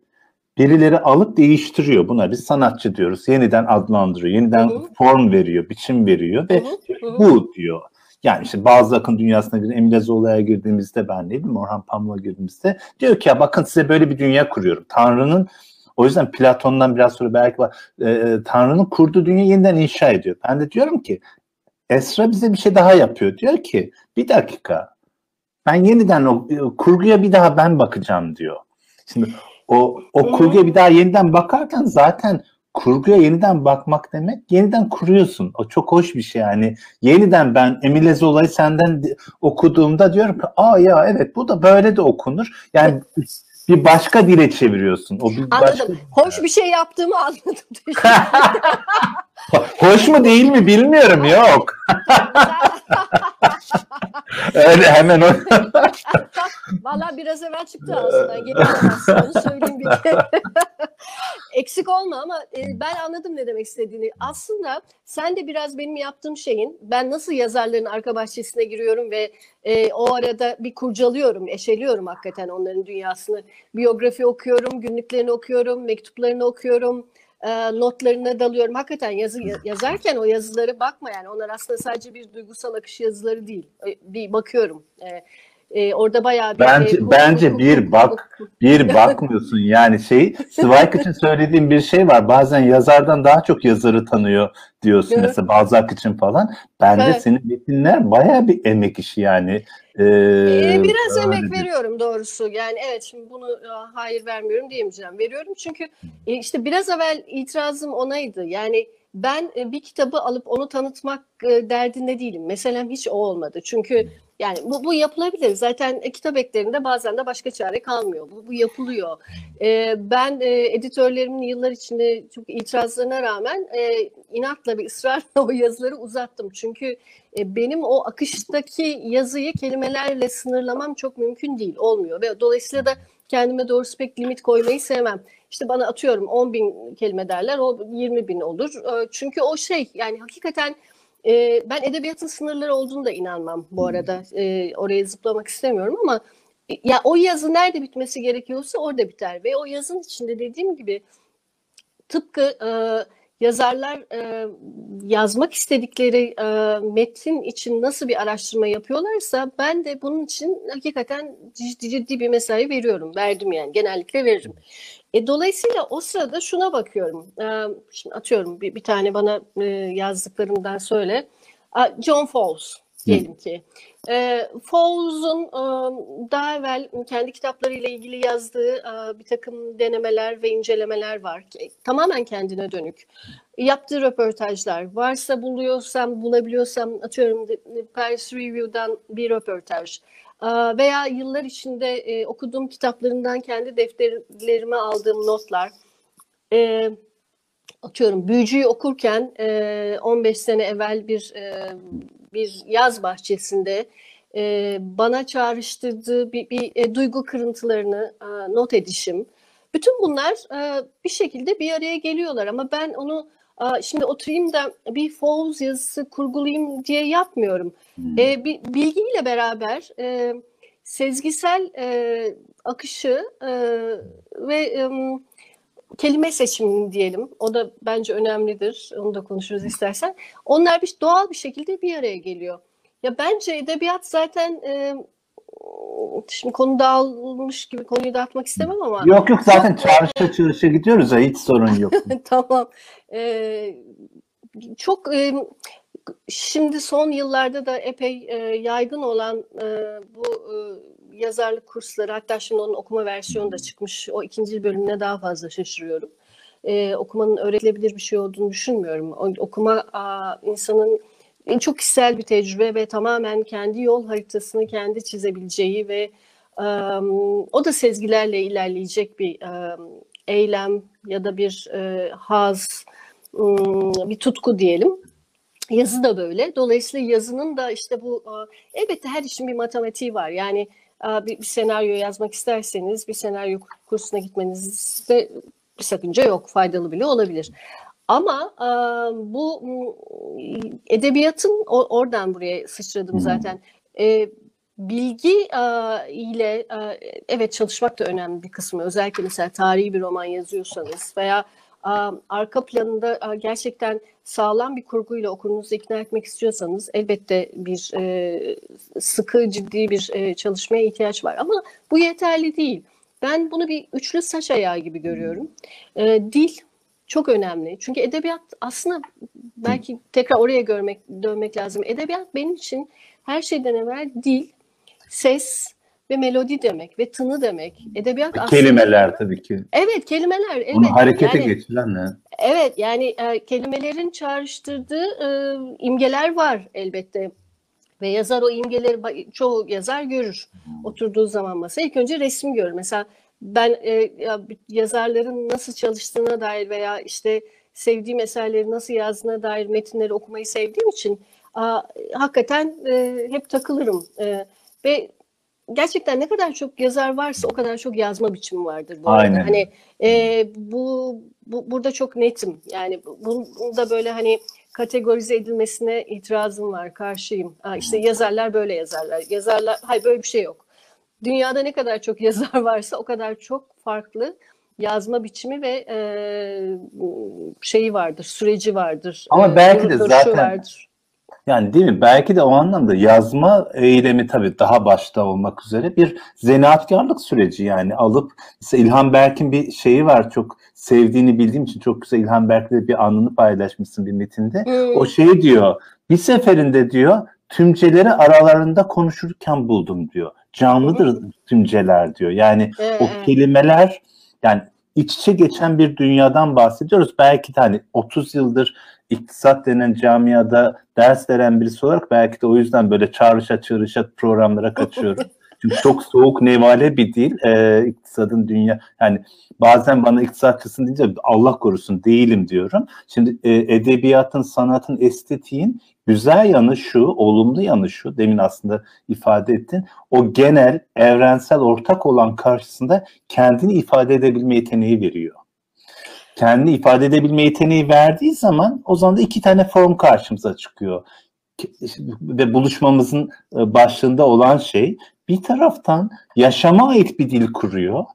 birileri alıp değiştiriyor. Buna biz sanatçı diyoruz. Yeniden adlandırıyor, yeniden Hı-hı. form veriyor, biçim veriyor ve Hı-hı. bu diyor. Yani işte bazı akın dünyasına bir Emile Zola'ya girdiğimizde ben değil mi? Orhan Pamuk'a girdiğimizde diyor ki ya bakın size böyle bir dünya kuruyorum. Tanrı'nın o yüzden Platon'dan biraz sonra belki var. E, e, Tanrı'nın kurduğu dünya yeniden inşa ediyor. Ben de diyorum ki Esra bize bir şey daha yapıyor. Diyor ki bir dakika ben yeniden o e, kurguya bir daha ben bakacağım diyor. Şimdi o, o kurguya bir daha yeniden bakarken zaten kurguya yeniden bakmak demek yeniden kuruyorsun. O çok hoş bir şey yani. Yeniden ben Emile Zola'yı senden okuduğumda diyorum ki aa ya evet bu da böyle de okunur. Yani bir başka dile çeviriyorsun. O bir Anladım. Başka... Hoş bir şey yaptığımı anladım. (laughs) (laughs) Hoş mu değil mi bilmiyorum yok. (laughs) Öyle hemen o. Valla biraz evvel çıktı aslında. Onu söyleyeyim bir. (laughs) Eksik olma ama e, ben anladım ne demek istediğini. Aslında sen de biraz benim yaptığım şeyin ben nasıl yazarların arka bahçesine giriyorum ve e, o arada bir kurcalıyorum, eşeliyorum hakikaten onların dünyasını. Biyografi okuyorum, günlüklerini okuyorum, mektuplarını okuyorum, e, notlarına dalıyorum. Hakikaten yazı yazarken o yazıları bakma yani onlar aslında sadece bir duygusal akış yazıları değil. E, bir bakıyorum. E, e, orada bayağı bir bence e, bence bir bak bir (laughs) bakmıyorsun yani şey Zweig için söylediğim bir şey var bazen yazardan daha çok yazarı tanıyor diyorsun Evet. mesela Balzac için falan bence Evet. senin metinler bayağı bir emek işi yani Ee, Ee, biraz emek bir- veriyorum doğrusu. Yani evet şimdi bunu e, hayır vermiyorum diyemeyeceğim. Veriyorum çünkü e, işte biraz evvel itirazım onaydı. Yani ben e, bir kitabı alıp onu tanıtmak derdinde değilim. Meselem hiç o olmadı. Çünkü yani bu, bu yapılabilir. Zaten e, kitap eklerinde bazen de başka çare kalmıyor. Bu, bu yapılıyor. E, ben e, editörlerimin yıllar içinde çok itirazlarına rağmen e, inatla ve ısrarla (laughs) o yazıları uzattım. Çünkü e, benim o akıştaki yazıyı kelimelerle sınırlamam çok mümkün değil, olmuyor. Ve dolayısıyla da kendime doğrusu pek limit koymayı sevmem. İşte bana atıyorum 10 bin kelime derler, o 20 bin olur. E, Çünkü o şey yani hakikaten e, ben edebiyatın sınırları olduğunu da inanmam bu arada. E, oraya zıplamak istemiyorum ama ya o yazı nerede bitmesi gerekiyorsa orada biter. Ve o yazın içinde dediğim gibi tıpkı e, yazarlar e, yazmak istedikleri e, metin için nasıl bir araştırma yapıyorlarsa ben de bunun için hakikaten ciddi, ciddi bir mesai veriyorum. Verdim yani genellikle veririm. E, dolayısıyla o sırada şuna bakıyorum. E, şimdi atıyorum bir, bir tane bana e, yazdıklarından söyle. John Fowles diyelim ki. E, Fowles'un e, daha evvel kendi kitaplarıyla ilgili yazdığı e, bir takım denemeler ve incelemeler var. ki Tamamen kendine dönük. Yaptığı röportajlar. Varsa buluyorsam, bulabiliyorsam atıyorum Paris Review'dan bir röportaj. E, veya yıllar içinde e, okuduğum kitaplarından kendi defterlerime aldığım notlar. E, atıyorum büyücüyü okurken e, 15 sene evvel bir e, bir yaz bahçesinde e, bana çağrıştırdığı bir, bir e, duygu kırıntılarını e, not edişim. Bütün bunlar e, bir şekilde bir araya geliyorlar ama ben onu e, şimdi oturayım da bir Fowles yazısı kurgulayayım diye yapmıyorum. Hmm. E, bir bilgiyle beraber e, sezgisel e, akışı e, ve kelime seçimini diyelim. O da bence önemlidir. Onu da konuşuruz istersen. Onlar bir doğal bir şekilde bir araya geliyor. Ya bence edebiyat zaten şimdi konu dağılmış gibi konuyu dağıtmak istemem ama Yok yok zaten çarşı çarşı gidiyoruz ya hiç sorun yok. (laughs) tamam. Ee, çok e, şimdi son yıllarda da epey e, yaygın olan e, bu e, yazarlık kursları hatta şimdi onun okuma versiyonu da çıkmış. O ikinci bölümüne daha fazla şaşırıyorum. E, okumanın öğretilebilir bir şey olduğunu düşünmüyorum. O, okuma a, insanın e, çok kişisel bir tecrübe ve tamamen kendi yol haritasını kendi çizebileceği ve e, o da sezgilerle ilerleyecek bir e, eylem ya da bir e, haz, ım, bir tutku diyelim. Yazı da böyle. Dolayısıyla yazının da işte bu e, elbette her işin bir matematiği var. Yani e, bir, bir senaryo yazmak isterseniz bir senaryo kursuna gitmenizde bir sakınca yok. Faydalı bile olabilir. Ama e, bu m, edebiyatın o, oradan buraya sıçradım zaten. E, bilgi e, ile e, evet çalışmak da önemli bir kısmı. Özellikle mesela tarihi bir roman yazıyorsanız veya e, arka planında e, gerçekten sağlam bir kurguyla okurunuzu ikna etmek istiyorsanız elbette bir e, sıkı ciddi bir e, çalışmaya ihtiyaç var. Ama bu yeterli değil. Ben bunu bir üçlü saç ayağı gibi görüyorum. E, dil çok önemli. Çünkü edebiyat aslında belki tekrar oraya görmek dönmek lazım. Edebiyat benim için her şeyden evvel dil, ses ve melodi demek ve tını demek. Edebiyat aslında Kelimeler tabii ki. Evet kelimeler. Evet. Onu harekete yani, geçiren ne? Evet yani e, kelimelerin çağrıştırdığı e, imgeler var elbette. Ve yazar o imgeleri çoğu yazar görür. Oturduğu zaman masaya ilk önce resim görür. Mesela ben e, ya, yazarların nasıl çalıştığına dair veya işte sevdiğim eserleri nasıl yazdığına dair metinleri okumayı sevdiğim için a, hakikaten e, hep takılırım. E, ve gerçekten ne kadar çok yazar varsa o kadar çok yazma biçimi vardır bu Aynen. arada. Hani e, bu, bu burada çok netim. Yani bunda böyle hani kategorize edilmesine itirazım var, karşıyım. Ha, işte yazarlar böyle yazarlar. Yazarlar, hayır böyle bir şey yok. Dünyada ne kadar çok (laughs) yazar varsa o kadar çok farklı yazma biçimi ve e, şeyi vardır, süreci vardır. Ama e, belki de duruşu zaten vardır. Yani değil mi? Belki de o anlamda yazma eylemi tabii daha başta olmak üzere bir zanaatkarlık süreci yani alıp mesela İlhan Berk'in bir şeyi var çok sevdiğini bildiğim için çok güzel İlhan Berk'le bir anını paylaşmışsın bir metinde. Hmm. O şey diyor bir seferinde diyor tümceleri aralarında konuşurken buldum diyor. Canlıdır tümceler diyor. Yani Evet, o kelimeler yani iç içe geçen bir dünyadan bahsediyoruz. Belki de hani 30 yıldır iktisat denen camiada ders veren birisi olarak belki de o yüzden böyle çağrışa çığrışa programlara kaçıyorum. (laughs) Çünkü çok soğuk nevale bir dil e, iktisadın dünya yani bazen bana iktisatçısın deyince Allah korusun değilim diyorum. Şimdi e, edebiyatın, sanatın, estetiğin güzel yanı şu, olumlu yanı şu demin aslında ifade ettin. O genel, evrensel, ortak olan karşısında kendini ifade edebilme yeteneği veriyor kendini ifade edebilme yeteneği verdiği zaman o zaman da iki tane form karşımıza çıkıyor. Ve buluşmamızın e, başlığında olan şey bir taraftan yaşama ait bir dil kuruyor.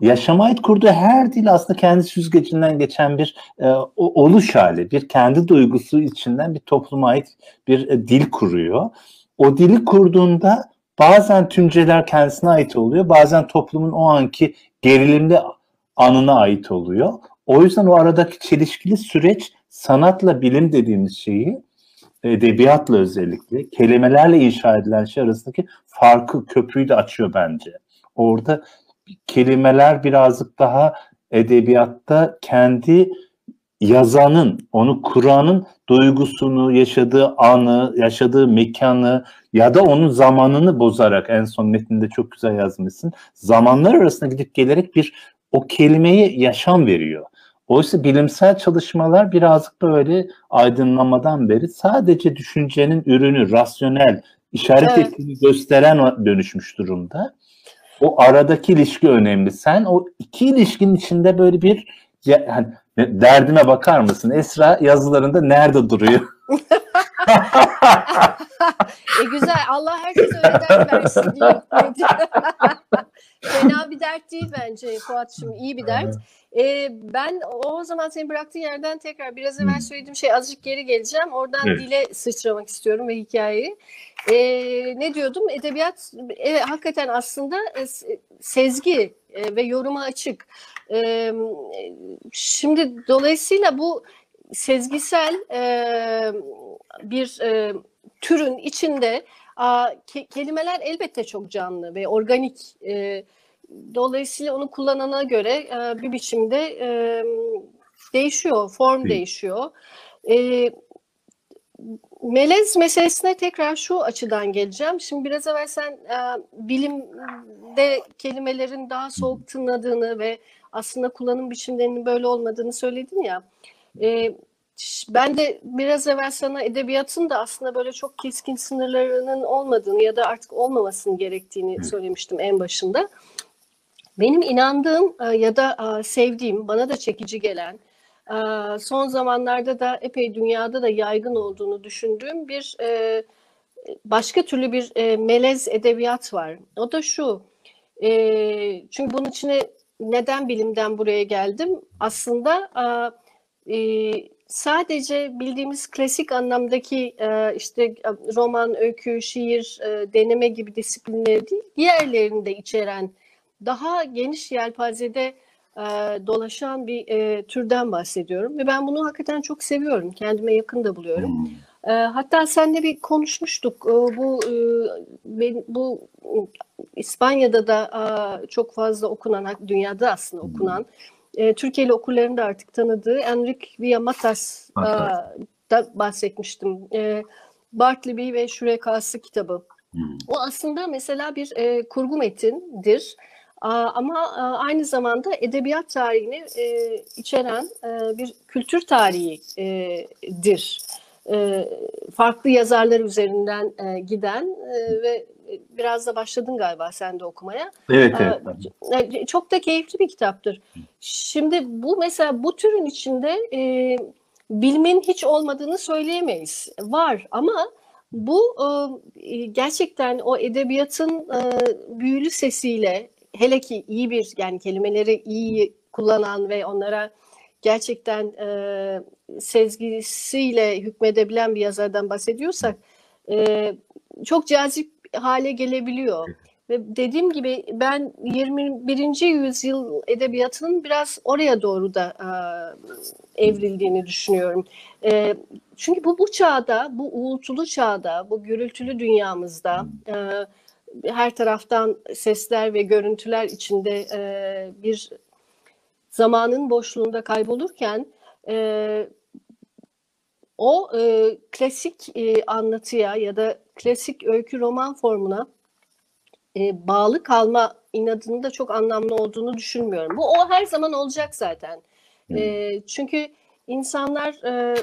Yaşama ait kurduğu her dil aslında kendi süzgecinden geçen bir e, oluş hali, bir kendi duygusu içinden bir topluma ait bir e, dil kuruyor. O dili kurduğunda bazen tümceler kendisine ait oluyor, bazen toplumun o anki gerilimli anına ait oluyor. O yüzden o aradaki çelişkili süreç sanatla bilim dediğimiz şeyi edebiyatla özellikle kelimelerle inşa edilen şey arasındaki farkı köprüyü de açıyor bence. Orada kelimeler birazcık daha edebiyatta kendi yazanın, onu kuranın duygusunu, yaşadığı anı, yaşadığı mekanı ya da onun zamanını bozarak en son metninde çok güzel yazmışsın. Zamanlar arasında gidip gelerek bir o kelimeye yaşam veriyor. Oysa bilimsel çalışmalar birazcık böyle aydınlamadan beri sadece düşüncenin ürünü, rasyonel, işaret Evet. ettiğini gösteren dönüşmüş durumda. O aradaki ilişki önemli. Sen o iki ilişkinin içinde böyle bir ya, hani, derdime bakar mısın? Esra yazılarında nerede duruyor? (laughs) (laughs) e güzel. Allah herkese öyle dert versin. (laughs) Fena bir dert değil bence Fuat'cığım. iyi bir dert. E, ben o zaman seni bıraktığın yerden tekrar biraz evvel söylediğim şey azıcık geri geleceğim. Oradan Evet. dile sıçramak istiyorum ve hikayeyi. E, ne diyordum? Edebiyat evet, hakikaten aslında e, se- sezgi e, ve yoruma açık. E, şimdi dolayısıyla bu sezgisel e, bir e, türün içinde a, ke- kelimeler elbette çok canlı ve organik. E, dolayısıyla onu kullanana göre e, bir biçimde e, değişiyor, form Değil. değişiyor. E, melez meselesine tekrar şu açıdan geleceğim. Şimdi biraz evvel sen e, bilimde kelimelerin daha soğuk tınladığını ve aslında kullanım biçimlerinin böyle olmadığını söyledin ya. E, ben de biraz evvel sana edebiyatın da aslında böyle çok keskin sınırlarının olmadığını ya da artık olmamasının gerektiğini söylemiştim en başında. Benim inandığım e, ya da e, sevdiğim, bana da çekici gelen, e, son zamanlarda da epey dünyada da yaygın olduğunu düşündüğüm bir başka türlü bir melez edebiyat var. O da şu, çünkü bunun içine neden bilimden buraya geldim? Aslında sadece bildiğimiz klasik anlamdaki işte roman, öykü, şiir, deneme gibi disiplinleri değil, diğerlerini de içeren daha geniş yelpazede e, dolaşan bir e, türden bahsediyorum ve ben bunu hakikaten çok seviyorum. Kendime yakın da buluyorum. E, hatta seninle bir konuşmuştuk. E, bu e, ben- bu e, İspanya'da da e, çok fazla okunan, dünyada aslında okunan, e, Türkiye'li okurların da artık tanıdığı Enrique Villamatas e, da bahsetmiştim. E, Bartleby ve Şürekası kitabı. Hmm. O aslında mesela bir e, kurgu metindir. Ama aynı zamanda edebiyat tarihini e, içeren e, bir kültür tarihidir. E, farklı yazarlar üzerinden giden ve biraz da başladın galiba sen de okumaya. Evet, evet. Çok da keyifli bir kitaptır. Şimdi bu mesela bu türün içinde bilimin hiç olmadığını söyleyemeyiz. Var ama bu gerçekten o edebiyatın büyülü sesiyle hele ki iyi bir yani kelimeleri iyi kullanan ve onlara gerçekten e, sezgisiyle hükmedebilen bir yazardan bahsediyorsak e, çok cazip hale gelebiliyor. Ve dediğim gibi ben 21. yüzyıl edebiyatının biraz oraya doğru da e, evrildiğini düşünüyorum. E, çünkü bu bu çağda, bu uğultulu çağda, bu gürültülü dünyamızda e, her taraftan sesler ve görüntüler içinde e, bir zamanın boşluğunda kaybolurken e, o e, klasik e, anlatıya ya da klasik öykü roman formuna e, bağlı kalma inadının da çok anlamlı olduğunu düşünmüyorum. Bu o her zaman olacak zaten. E, çünkü insanlar e,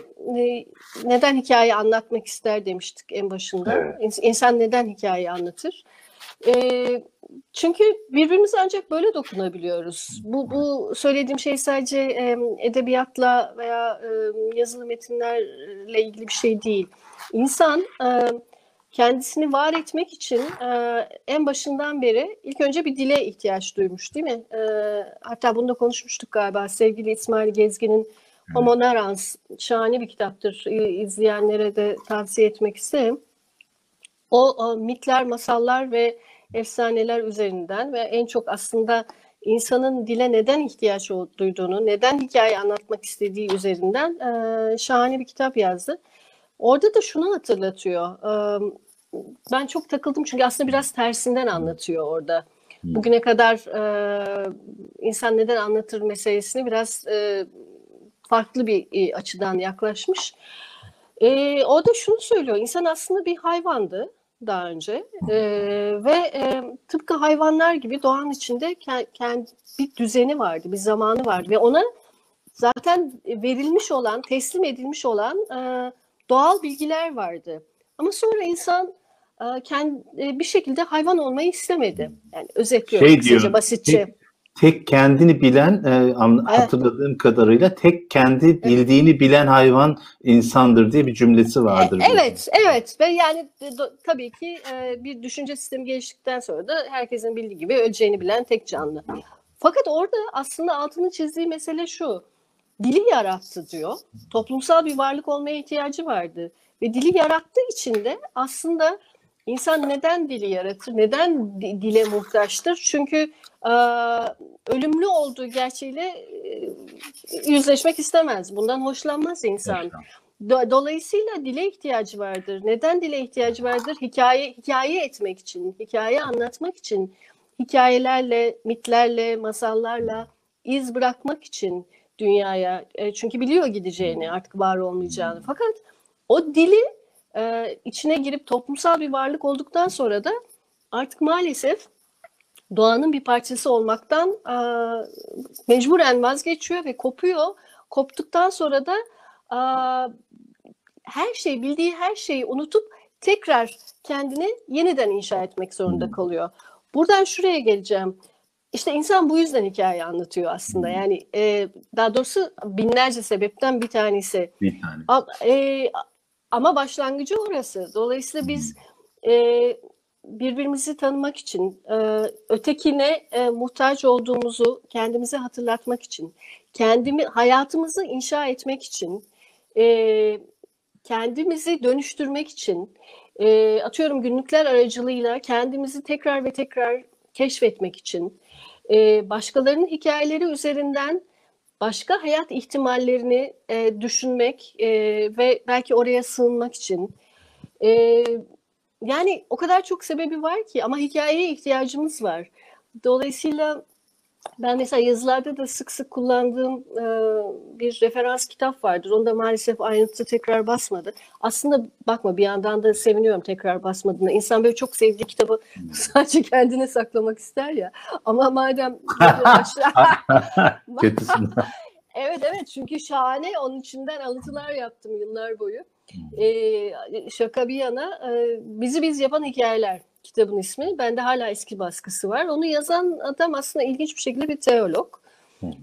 neden hikaye anlatmak ister demiştik en başında. Evet. İnsan neden hikaye anlatır? E, çünkü birbirimize ancak böyle dokunabiliyoruz. Bu, bu söylediğim şey sadece e, edebiyatla veya e, yazılı metinlerle ilgili bir şey değil. İnsan e, kendisini var etmek için e, en başından beri ilk önce bir dile ihtiyaç duymuş değil mi? E, hatta bunu da konuşmuştuk galiba sevgili İsmail Gezgin'in Homo Narans şahane bir kitaptır. İzleyenlere de tavsiye etmek isterim. O, o mitler, masallar ve efsaneler üzerinden ve en çok aslında insanın dile neden ihtiyaç duyduğunu, neden hikaye anlatmak istediği üzerinden e, şahane bir kitap yazdı. Orada da şunu hatırlatıyor. E, ben çok takıldım çünkü aslında biraz tersinden anlatıyor orada. Bugüne kadar e, insan neden anlatır meselesini biraz e, farklı bir e, açıdan yaklaşmış. E, o da şunu söylüyor. İnsan aslında bir hayvandı daha önce e, ve e, tıpkı hayvanlar gibi doğanın içinde kendi bir düzeni vardı, bir zamanı vardı ve ona zaten verilmiş olan, teslim edilmiş olan e, doğal bilgiler vardı. Ama sonra insan e, kendi e, bir şekilde hayvan olmayı istemedi. Yani özetliyorum şey kısaca, basitçe. Tek, kendini bilen, e, hatırladığım evet. kadarıyla tek kendi bildiğini evet. bilen hayvan insandır diye bir cümlesi vardır. E, evet, diye. evet ve yani do, tabii ki e, bir düşünce sistemi geliştikten sonra da herkesin bildiği gibi öleceğini bilen tek canlı. Fakat orada aslında altını çizdiği mesele şu. Dili yarattı diyor. Toplumsal bir varlık olmaya ihtiyacı vardı. Ve dili yarattığı için de aslında İnsan neden dili yaratır? Neden dile muhtaçtır? Çünkü e, ölümlü olduğu gerçeğiyle e, yüzleşmek istemez. Bundan hoşlanmaz insan. Dolayısıyla dile ihtiyacı vardır. Neden dile ihtiyacı vardır? Hikaye hikaye etmek için, hikaye anlatmak için, hikayelerle, mitlerle, masallarla iz bırakmak için dünyaya. Çünkü biliyor gideceğini, artık var olmayacağını. Fakat o dili e, içine girip toplumsal bir varlık olduktan sonra da artık maalesef doğanın bir parçası olmaktan e, mecburen vazgeçiyor ve kopuyor. Koptuktan sonra da e, her şey bildiği her şeyi unutup tekrar kendini yeniden inşa etmek zorunda hmm. kalıyor. Buradan şuraya geleceğim. İşte insan bu yüzden hikaye anlatıyor aslında. Hmm. Yani e, daha doğrusu binlerce sebepten bir tanesi. Bir tane. E, ama başlangıcı orası. Dolayısıyla biz e, birbirimizi tanımak için, e, ötekine e, muhtaç olduğumuzu kendimize hatırlatmak için, kendimi hayatımızı inşa etmek için, e, kendimizi dönüştürmek için, e, atıyorum günlükler aracılığıyla kendimizi tekrar ve tekrar keşfetmek için, e, başkalarının hikayeleri üzerinden başka hayat ihtimallerini e, düşünmek e, ve belki oraya sığınmak için. E, yani o kadar çok sebebi var ki ama hikayeye ihtiyacımız var. Dolayısıyla ben mesela yazılarda da sık sık kullandığım e, bir referans kitap vardır. Onu da maalesef ayrıntı tekrar basmadı. Aslında bakma bir yandan da seviniyorum tekrar basmadığına. İnsan böyle çok sevdiği kitabı hmm. (laughs) sadece kendine saklamak ister ya. Ama madem (laughs) (laughs) Kötüsün. Evet evet çünkü şahane onun içinden alıntılar yaptım yıllar boyu. Ee, şaka bir yana e, bizi biz yapan hikayeler kitabın ismi. Bende hala eski baskısı var. Onu yazan adam aslında ilginç bir şekilde bir teolog.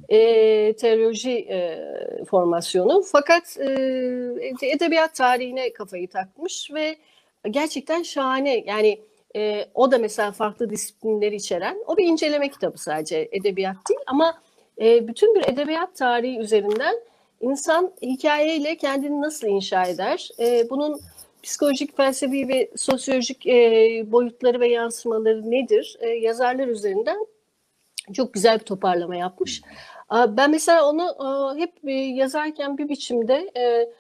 E, teoloji e, formasyonu. Fakat e, edebiyat tarihine kafayı takmış ve gerçekten şahane. Yani e, o da mesela farklı disiplinleri içeren. O bir inceleme kitabı sadece edebiyat değil ama e, bütün bir edebiyat tarihi üzerinden insan hikayeyle kendini nasıl inşa eder? E, bunun psikolojik, felsefi ve sosyolojik e, boyutları ve yansımaları nedir? E, yazarlar üzerinden çok güzel bir toparlama yapmış. Ben mesela onu e, hep e, yazarken bir biçimde e,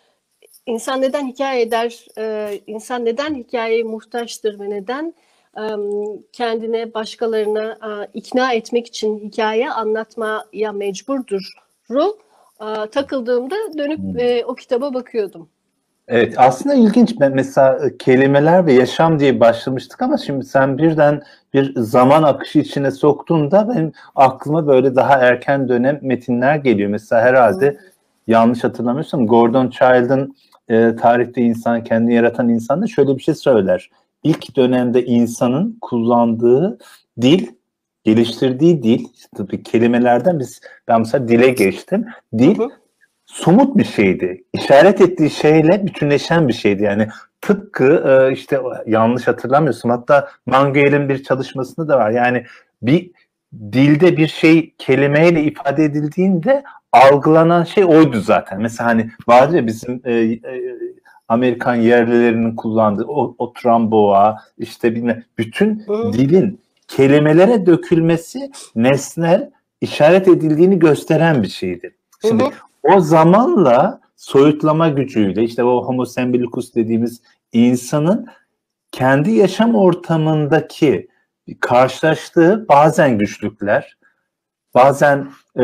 insan neden hikaye eder, insan neden hikayeye muhtaçtır ve neden kendine başkalarına ikna etmek için hikaye anlatmaya mecburdur ru takıldığımda dönüp hmm. o kitaba bakıyordum. Evet aslında ilginç. Mesela e, kelimeler ve yaşam diye başlamıştık ama şimdi sen birden bir zaman akışı içine soktuğunda benim aklıma böyle daha erken dönem metinler geliyor. Mesela herhalde yanlış hatırlamıyorsam Gordon Child'ın e, tarihte insan kendini yaratan insan da şöyle bir şey söyler. İlk dönemde insanın kullandığı dil geliştirdiği dil tabii kelimelerden biz ben mesela dile geçtim. Dil somut bir şeydi. İşaret ettiği şeyle bütünleşen bir şeydi. Yani tıpkı e, işte yanlış hatırlamıyorsun. Hatta Manguel'in bir çalışmasında da var. Yani bir dilde bir şey kelimeyle ifade edildiğinde algılanan şey oydu zaten. Mesela hani vardı ya bizim e, e, Amerikan yerlilerinin kullandığı o, o tramboa işte bilmem bütün Hı. dilin kelimelere dökülmesi nesnel işaret edildiğini gösteren bir şeydi. Şimdi hı hı. O zamanla soyutlama gücüyle işte o homo sembilicus dediğimiz insanın kendi yaşam ortamındaki karşılaştığı bazen güçlükler, bazen e,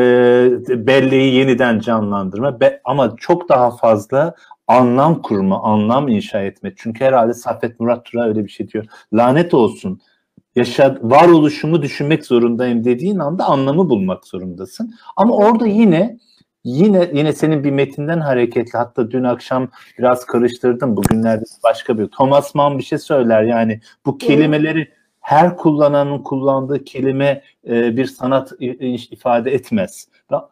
belleği yeniden canlandırma be, ama çok daha fazla anlam kurma, anlam inşa etme. Çünkü herhalde Saffet Murat Tura öyle bir şey diyor. Lanet olsun. Yaşa, varoluşumu düşünmek zorundayım dediğin anda anlamı bulmak zorundasın. Ama orada yine Yine yine senin bir metinden hareketli hatta dün akşam biraz karıştırdım bugünlerde başka bir Thomas Mann bir şey söyler yani bu kelimeleri her kullananın kullandığı kelime e, bir sanat ifade etmez.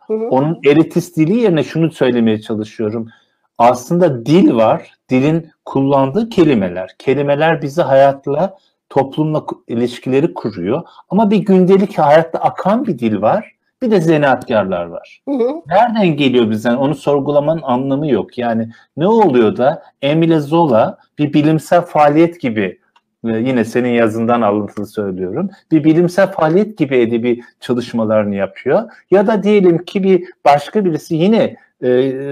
Onun elitist dili yerine şunu söylemeye çalışıyorum. Aslında dil var, dilin kullandığı kelimeler. Kelimeler bizi hayatla, toplumla ilişkileri kuruyor. Ama bir gündelik hayatta akan bir dil var bir de zanaatkarlar var. Hı hı. Nereden geliyor bizden? Onu sorgulamanın anlamı yok. Yani ne oluyor da Emile Zola bir bilimsel faaliyet gibi yine senin yazından alıntılı söylüyorum. Bir bilimsel faaliyet gibi edebi çalışmalarını yapıyor. Ya da diyelim ki bir başka birisi yine e,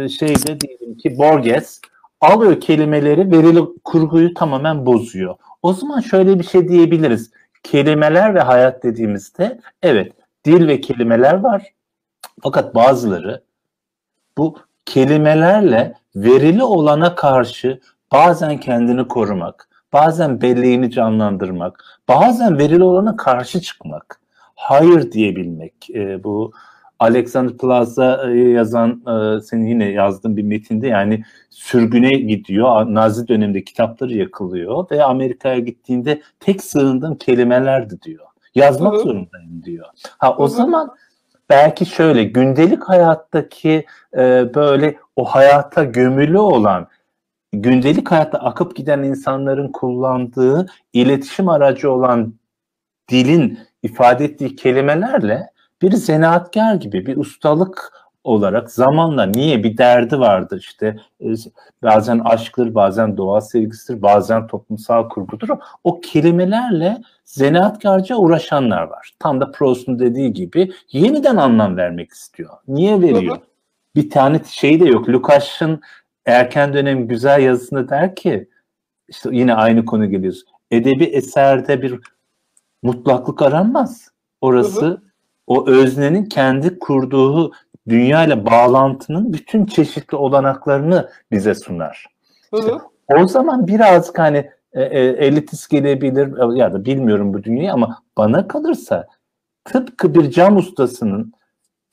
şeyde diyelim ki Borges alıyor kelimeleri verili kurguyu tamamen bozuyor. O zaman şöyle bir şey diyebiliriz. Kelimeler ve hayat dediğimizde evet dil ve kelimeler var. Fakat bazıları bu kelimelerle verili olana karşı bazen kendini korumak, bazen belleğini canlandırmak, bazen verili olana karşı çıkmak, hayır diyebilmek. E, bu Alexander Plaza yazan, e, senin yine yazdığın bir metinde yani sürgüne gidiyor, Nazi döneminde kitapları yakılıyor ve Amerika'ya gittiğinde tek sığındığım kelimelerdi diyor. Yazmak Hı-hı. zorundayım diyor. Ha o Hı-hı. zaman belki şöyle gündelik hayattaki e, böyle o hayata gömülü olan gündelik hayatta akıp giden insanların kullandığı iletişim aracı olan dilin ifade ettiği kelimelerle bir zanaatkar gibi bir ustalık olarak zamanla niye bir derdi vardı işte e, bazen aşktır bazen doğa sevgisidir bazen toplumsal kurgudur o kelimelerle zanaatkarca uğraşanlar var. Tam da Proust'un dediği gibi yeniden anlam vermek istiyor. Niye veriyor? Bir tane şey de yok. Lukas'ın erken dönem güzel yazısında der ki işte yine aynı konu geliyoruz. Edebi eserde bir mutlaklık aranmaz. Orası o öznenin kendi kurduğu dünya ile bağlantının bütün çeşitli olanaklarını bize sunar. İşte o zaman birazcık hani e, e, elitist gelebilir ya da bilmiyorum bu dünyayı ama bana kalırsa tıpkı bir cam ustasının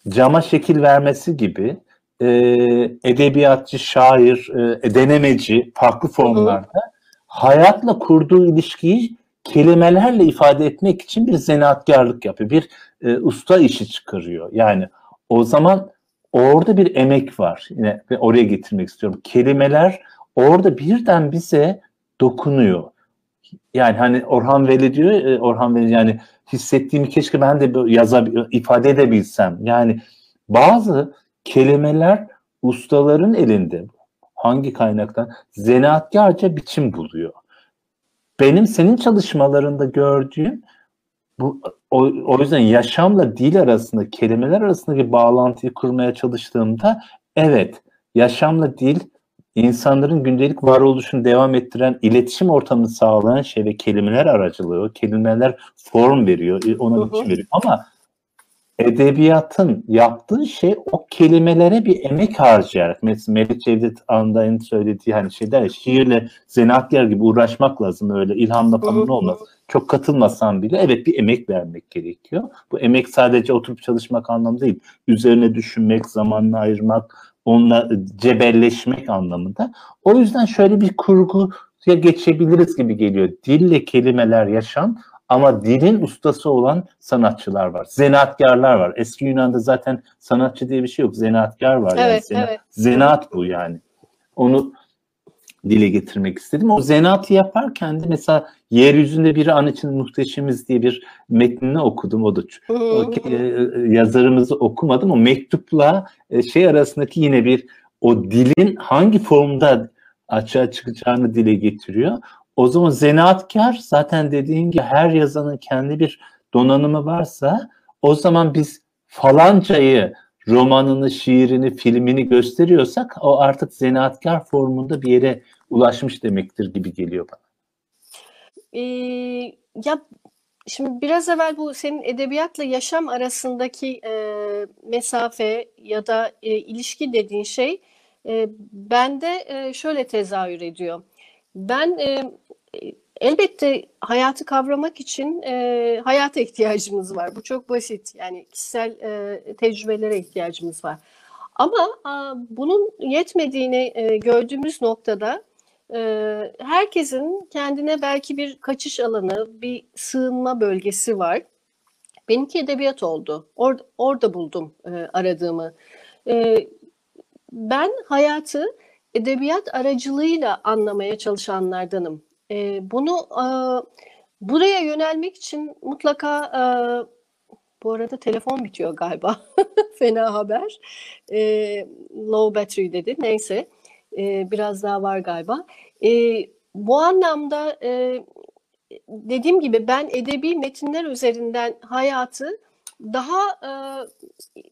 cama şekil vermesi gibi e, edebiyatçı, şair, e, denemeci farklı formlarda hı hı. hayatla kurduğu ilişkiyi kelimelerle ifade etmek için bir zanaatkarlık yapıyor. Bir e, usta işi çıkarıyor. Yani o zaman orada bir emek var. Yine oraya getirmek istiyorum. Kelimeler orada birden bize dokunuyor. Yani hani Orhan Veli diyor, e, Orhan Veli yani hissettiğimi keşke ben de yaza ifade edebilsem. Yani bazı kelimeler ustaların elinde hangi kaynaktan zanaatkarca biçim buluyor. Benim senin çalışmalarında gördüğüm bu o, o yüzden yaşamla dil arasında kelimeler arasındaki bağlantıyı kurmaya çalıştığımda evet yaşamla dil insanların gündelik varoluşunu devam ettiren iletişim ortamını sağlayan şey ve kelimeler aracılığı, kelimeler form veriyor, ona biçim veriyor. Ama edebiyatın yaptığı şey o kelimelere bir emek harcayarak mesela Melih Cevdet Anday'ın söylediği hani şey der ya şiirle zanaatkar gibi uğraşmak lazım öyle ilhamla falan olmaz. Çok katılmasam bile evet bir emek vermek gerekiyor. Bu emek sadece oturup çalışmak anlamı değil. Üzerine düşünmek, zamanını ayırmak, onunla cebelleşmek anlamında. O yüzden şöyle bir kurguya geçebiliriz gibi geliyor. Dille kelimeler yaşam ama dilin ustası olan sanatçılar var. Zanaatkarlar var. Eski Yunan'da zaten sanatçı diye bir şey yok. Zanaatkar var. Evet, yani. evet. Zanaat bu yani. Onu dile getirmek istedim. O zanaatı yaparken de mesela Yeryüzünde Bir An için Muhteşemiz diye bir metnini okudum. O da o, e, yazarımızı okumadım. O mektupla e, şey arasındaki yine bir o dilin hangi formda açığa çıkacağını dile getiriyor. O zaman zanaatkar zaten dediğin gibi her yazanın kendi bir donanımı varsa o zaman biz falancayı romanını, şiirini, filmini gösteriyorsak o artık zanaatkar formunda bir yere ulaşmış demektir gibi geliyor bana. Ee, ya şimdi biraz evvel bu senin edebiyatla yaşam arasındaki e, mesafe ya da e, ilişki dediğin şey e, bende e, şöyle tezahür ediyor. Ben e, elbette hayatı kavramak için e, hayata ihtiyacımız var. Bu çok basit. Yani kişisel e, tecrübelere ihtiyacımız var. Ama a, bunun yetmediğini e, gördüğümüz noktada e, herkesin kendine belki bir kaçış alanı, bir sığınma bölgesi var. Benimki edebiyat oldu. Or, orada buldum e, aradığımı. E, ben hayatı edebiyat aracılığıyla anlamaya çalışanlardanım. E, bunu e, buraya yönelmek için mutlaka e, bu arada telefon bitiyor galiba. (laughs) Fena haber. E, low battery dedi. Neyse. E, biraz daha var galiba. E, bu anlamda e, dediğim gibi ben edebi metinler üzerinden hayatı daha e,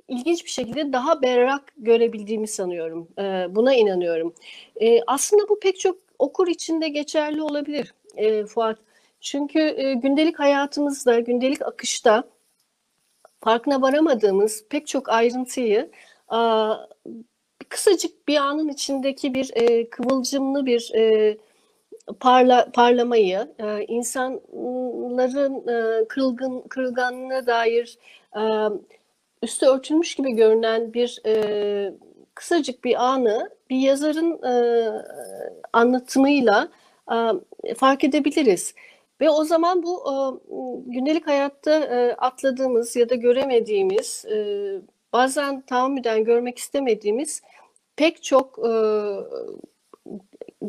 ilginç bir şekilde daha berrak görebildiğimi sanıyorum. E, buna inanıyorum. E, aslında bu pek çok okur için de geçerli olabilir e, Fuat. Çünkü e, gündelik hayatımızda, gündelik akışta farkına varamadığımız pek çok ayrıntıyı a, kısacık bir anın içindeki bir e, kıvılcımlı bir e, parla, parlamayı, e, insanların e, kırılgın, kırılganlığına dair e, üstü örtülmüş gibi görünen bir e, kısacık bir anı bir yazarın e, anlatımıyla e, fark edebiliriz. Ve o zaman bu e, gündelik hayatta e, atladığımız ya da göremediğimiz, e, bazen tahammüden görmek istemediğimiz pek çok e,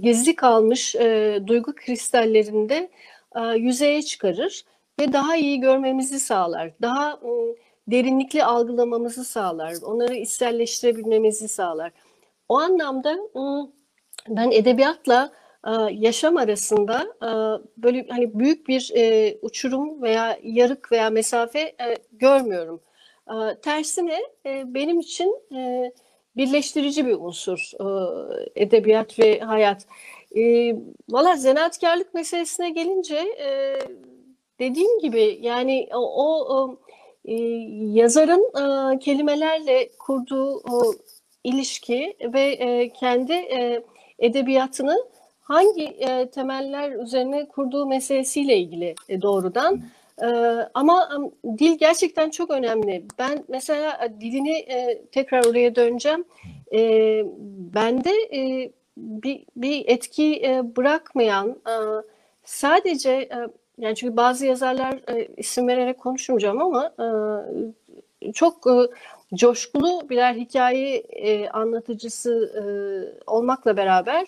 gizli kalmış e, duygu kristallerinde e, yüzeye çıkarır ve daha iyi görmemizi sağlar. Daha e, derinlikli algılamamızı sağlar. Onları içselleştirebilmemizi sağlar. O anlamda e, ben edebiyatla e, yaşam arasında e, böyle hani büyük bir e, uçurum veya yarık veya mesafe e, görmüyorum. Tersine e, benim için birleştirici bir unsur edebiyat ve hayat. Valla zanaatkarlık meselesine gelince dediğim gibi yani o, o e, yazarın e, kelimelerle kurduğu o, ilişki ve e, kendi e, edebiyatını hangi e, temeller üzerine kurduğu meselesiyle ilgili e, doğrudan E, ama dil gerçekten çok önemli. Ben mesela dilini e, tekrar oraya döneceğim. E, bende e, bir, bir etki e, bırakmayan e, sadece e, yani çünkü bazı yazarlar e, isim vererek konuşmayacağım ama e, çok e, coşkulu birer hikaye e, anlatıcısı e, olmakla beraber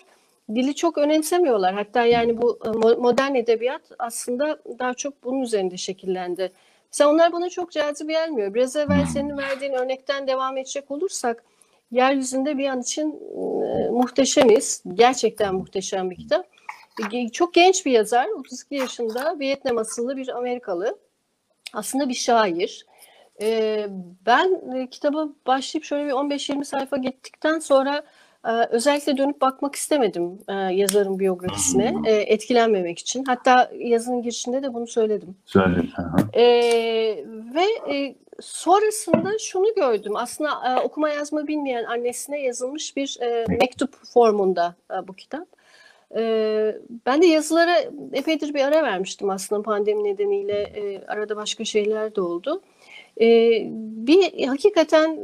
dili çok önemsemiyorlar. Hatta yani bu e, modern edebiyat aslında daha çok bunun üzerinde şekillendi. Mesela onlar bana çok cazip gelmiyor. Biraz evvel senin verdiğin örnekten devam edecek olursak yeryüzünde bir an için e, muhteşemiz. Gerçekten muhteşem bir kitap. Çok genç bir yazar, 32 yaşında, Vietnam asıllı bir Amerikalı. Aslında bir şair. Ben e, kitaba başlayıp şöyle bir 15-20 sayfa gittikten sonra e, özellikle dönüp bakmak istemedim e, yazarın biyografisine e, etkilenmemek için. Hatta yazının girişinde de bunu söyledim. Söyledim. E, ve e, sonrasında şunu gördüm. Aslında e, okuma yazma bilmeyen annesine yazılmış bir e, mektup formunda e, bu kitap. Ben de yazılara epeydir bir ara vermiştim aslında pandemi nedeniyle. Arada başka şeyler de oldu. Bir hakikaten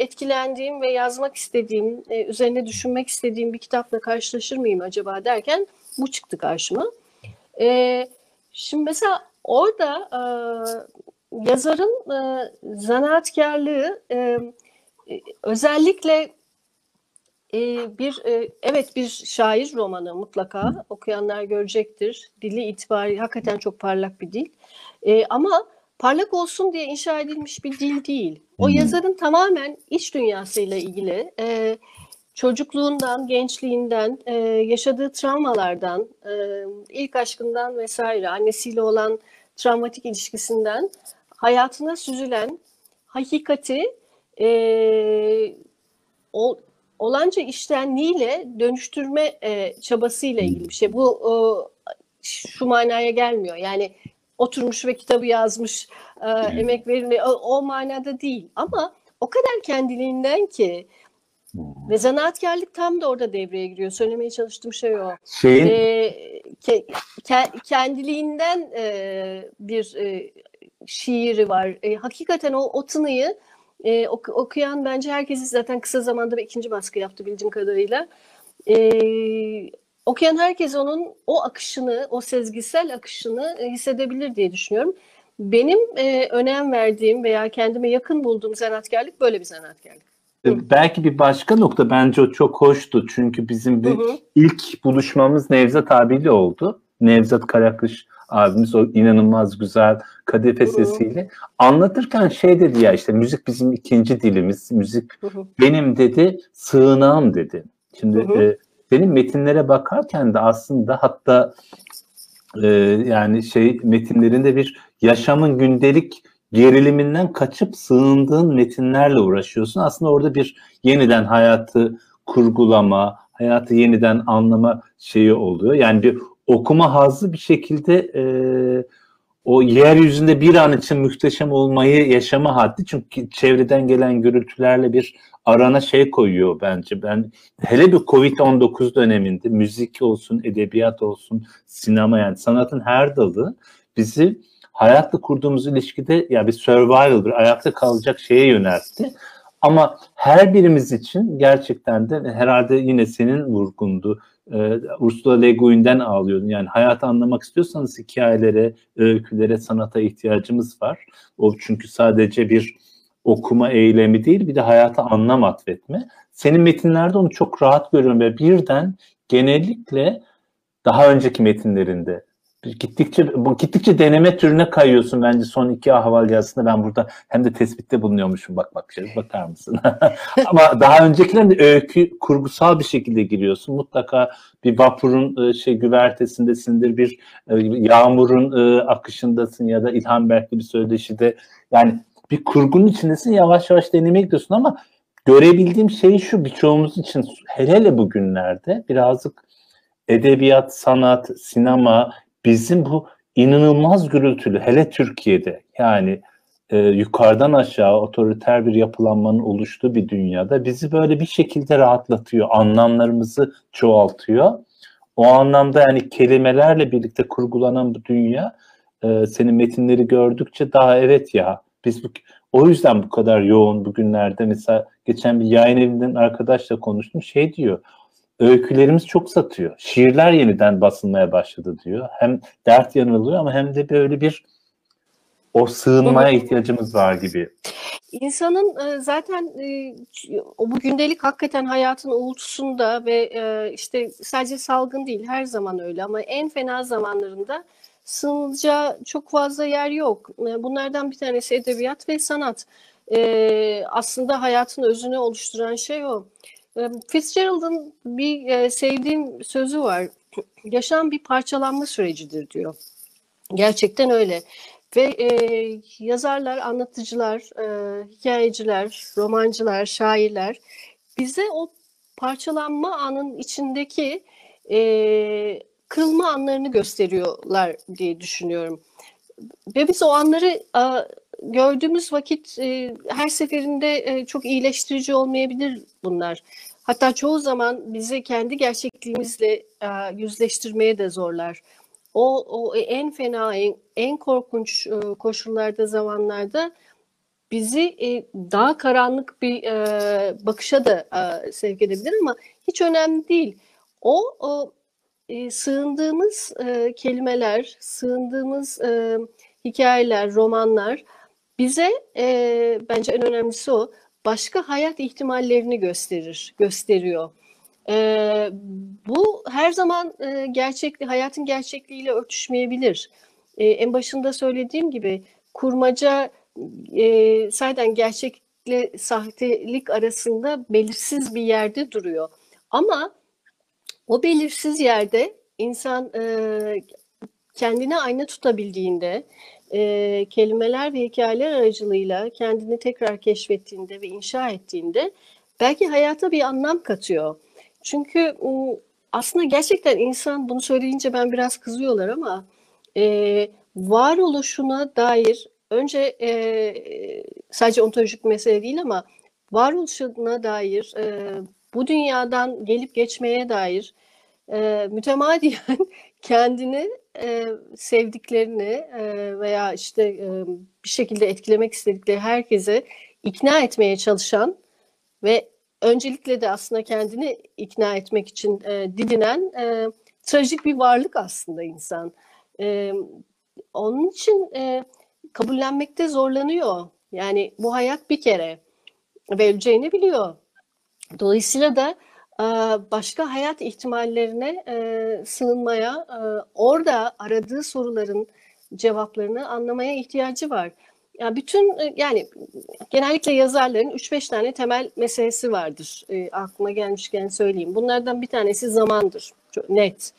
etkilendiğim ve yazmak istediğim, e, üzerine düşünmek istediğim bir kitapla karşılaşır mıyım acaba derken bu çıktı karşıma. Şimdi mesela orada yazarın e, zanaatkarlığı özellikle e, bir e, evet bir şair romanı mutlaka okuyanlar görecektir. Dili itibari hakikaten çok parlak bir dil. E, ama parlak olsun diye inşa edilmiş bir dil değil. O yazarın tamamen iç dünyasıyla ilgili e, çocukluğundan, gençliğinden, e, yaşadığı travmalardan, e, ilk aşkından vesaire, annesiyle olan travmatik ilişkisinden hayatına süzülen hakikati e, o, olanca iştenliğiyle dönüştürme e, çabasıyla ilgili bir şey. Bu e, şu manaya gelmiyor. Yani oturmuş ve kitabı yazmış, e, emek verilme o, o manada değil. Ama o kadar kendiliğinden ki ve zanaatkarlık tam da orada devreye giriyor. Söylemeye çalıştığım şey o. Şeyin... Ee, ke, ke, kendiliğinden e, bir e, şiiri var. E, hakikaten o, o tınıyı e, ok, okuyan bence herkesi zaten kısa zamanda bir ikinci baskı yaptı bildiğim kadarıyla. E, okuyan herkes onun o akışını, o sezgisel akışını e, hissedebilir diye düşünüyorum. Benim e, önem verdiğim veya kendime yakın bulduğum sanatkarlık böyle bir sanatkarlık. E, belki bir başka nokta bence o çok hoştu. Çünkü bizim bir hı hı. ilk buluşmamız Nevzat abiyle oldu. Nevzat Karakış abimiz o inanılmaz güzel kadife sesiyle anlatırken şey dedi ya işte müzik bizim ikinci dilimiz. Müzik benim dedi sığınağım dedi. Şimdi e, benim metinlere bakarken de aslında hatta e, yani şey metinlerinde bir yaşamın gündelik geriliminden kaçıp sığındığın metinlerle uğraşıyorsun. Aslında orada bir yeniden hayatı kurgulama, hayatı yeniden anlama şeyi oluyor. Yani bir okuma hazzı bir şekilde e, o yeryüzünde bir an için muhteşem olmayı yaşama haddi. Çünkü çevreden gelen gürültülerle bir arana şey koyuyor bence. Ben hele bir Covid-19 döneminde müzik olsun, edebiyat olsun, sinema yani sanatın her dalı bizi hayatla kurduğumuz ilişkide ya bir survival, bir ayakta kalacak şeye yöneltti. Ama her birimiz için gerçekten de herhalde yine senin vurgundu. Ee, Ursula Le Guin'den ağlıyordun. Yani hayatı anlamak istiyorsanız hikayelere, öykülere, sanata ihtiyacımız var. O çünkü sadece bir okuma eylemi değil bir de hayata anlam atfetme. Senin metinlerde onu çok rahat görüyorum ve birden genellikle daha önceki metinlerinde gittikçe gittikçe deneme türüne kayıyorsun bence. Son iki ahval yazısında ben burada hem de tespitte bulunuyormuşum. Bak bak şey bakar mısın? (laughs) Ama daha öncekilerinde öykü kurgusal bir şekilde giriyorsun. Mutlaka bir vapurun e, şey güvertesindesindir bir e, yağmurun e, akışındasın ya da İlhan Berk'li bir söyleşide yani bir kurgunun içindesin yavaş yavaş denemeye gidiyorsun ama görebildiğim şey şu birçoğumuz için hele hele bugünlerde birazcık edebiyat, sanat, sinema bizim bu inanılmaz gürültülü hele Türkiye'de yani e, yukarıdan aşağı otoriter bir yapılanmanın oluştuğu bir dünyada bizi böyle bir şekilde rahatlatıyor. Anlamlarımızı çoğaltıyor. O anlamda yani kelimelerle birlikte kurgulanan bu dünya e, senin metinleri gördükçe daha evet ya biz bu, o yüzden bu kadar yoğun bugünlerde mesela geçen bir yayın evinden arkadaşla konuştum şey diyor öykülerimiz çok satıyor. Şiirler yeniden basılmaya başladı diyor. Hem dert yanılıyor ama hem de böyle bir o sığınmaya ihtiyacımız var gibi. İnsanın e, zaten e, o bu gündelik hakikaten hayatın uğultusunda ve e, işte sadece salgın değil her zaman öyle ama en fena zamanlarında sığınacağı çok fazla yer yok. Bunlardan bir tanesi edebiyat ve sanat. Aslında hayatın özünü oluşturan şey o. Fitzgerald'ın bir sevdiğim sözü var. Yaşam bir parçalanma sürecidir diyor. Gerçekten öyle. Ve e, yazarlar, anlatıcılar, e, hikayeciler, romancılar, şairler bize o parçalanma anın içindeki e, kırılma anlarını gösteriyorlar diye düşünüyorum. Ve biz o anları gördüğümüz vakit e, her seferinde e, çok iyileştirici olmayabilir bunlar. Hatta çoğu zaman bizi kendi gerçekliğimizle e, yüzleştirmeye de zorlar o, o en fena, en, en korkunç e, koşullarda, zamanlarda bizi e, daha karanlık bir e, bakışa da e, sevk edebilir ama hiç önemli değil. O, o e, sığındığımız e, kelimeler, sığındığımız e, hikayeler, romanlar bize e, bence en önemlisi o başka hayat ihtimallerini gösterir, gösteriyor. E, bu her zaman e, gerçekli hayatın gerçekliğiyle örtüşmeyebilir. E, en başında söylediğim gibi kurmaca e, sayeden gerçekle sahtelik arasında belirsiz bir yerde duruyor. Ama o belirsiz yerde insan e, kendine ayna tutabildiğinde, e, kelimeler ve hikayeler aracılığıyla kendini tekrar keşfettiğinde ve inşa ettiğinde belki hayata bir anlam katıyor. Çünkü aslında gerçekten insan bunu söyleyince ben biraz kızıyorlar ama e, varoluşuna dair önce e, sadece ontolojik mesele değil ama varoluşuna dair e, bu dünyadan gelip geçmeye dair e, mütemadiyen (laughs) kendini e, sevdiklerini e, veya işte e, bir şekilde etkilemek istedikleri herkese ikna etmeye çalışan ve öncelikle de aslında kendini ikna etmek için e, didinen e, trajik bir varlık aslında insan. E, onun için e, kabullenmekte zorlanıyor. Yani bu hayat bir kere ve öleceğini biliyor. Dolayısıyla da başka hayat ihtimallerine e, sığınmaya, e, orada aradığı soruların cevaplarını anlamaya ihtiyacı var. Yani bütün e, yani genellikle yazarların 3-5 tane temel meselesi vardır. E, aklıma gelmişken söyleyeyim. Bunlardan bir tanesi zamandır. Çok net.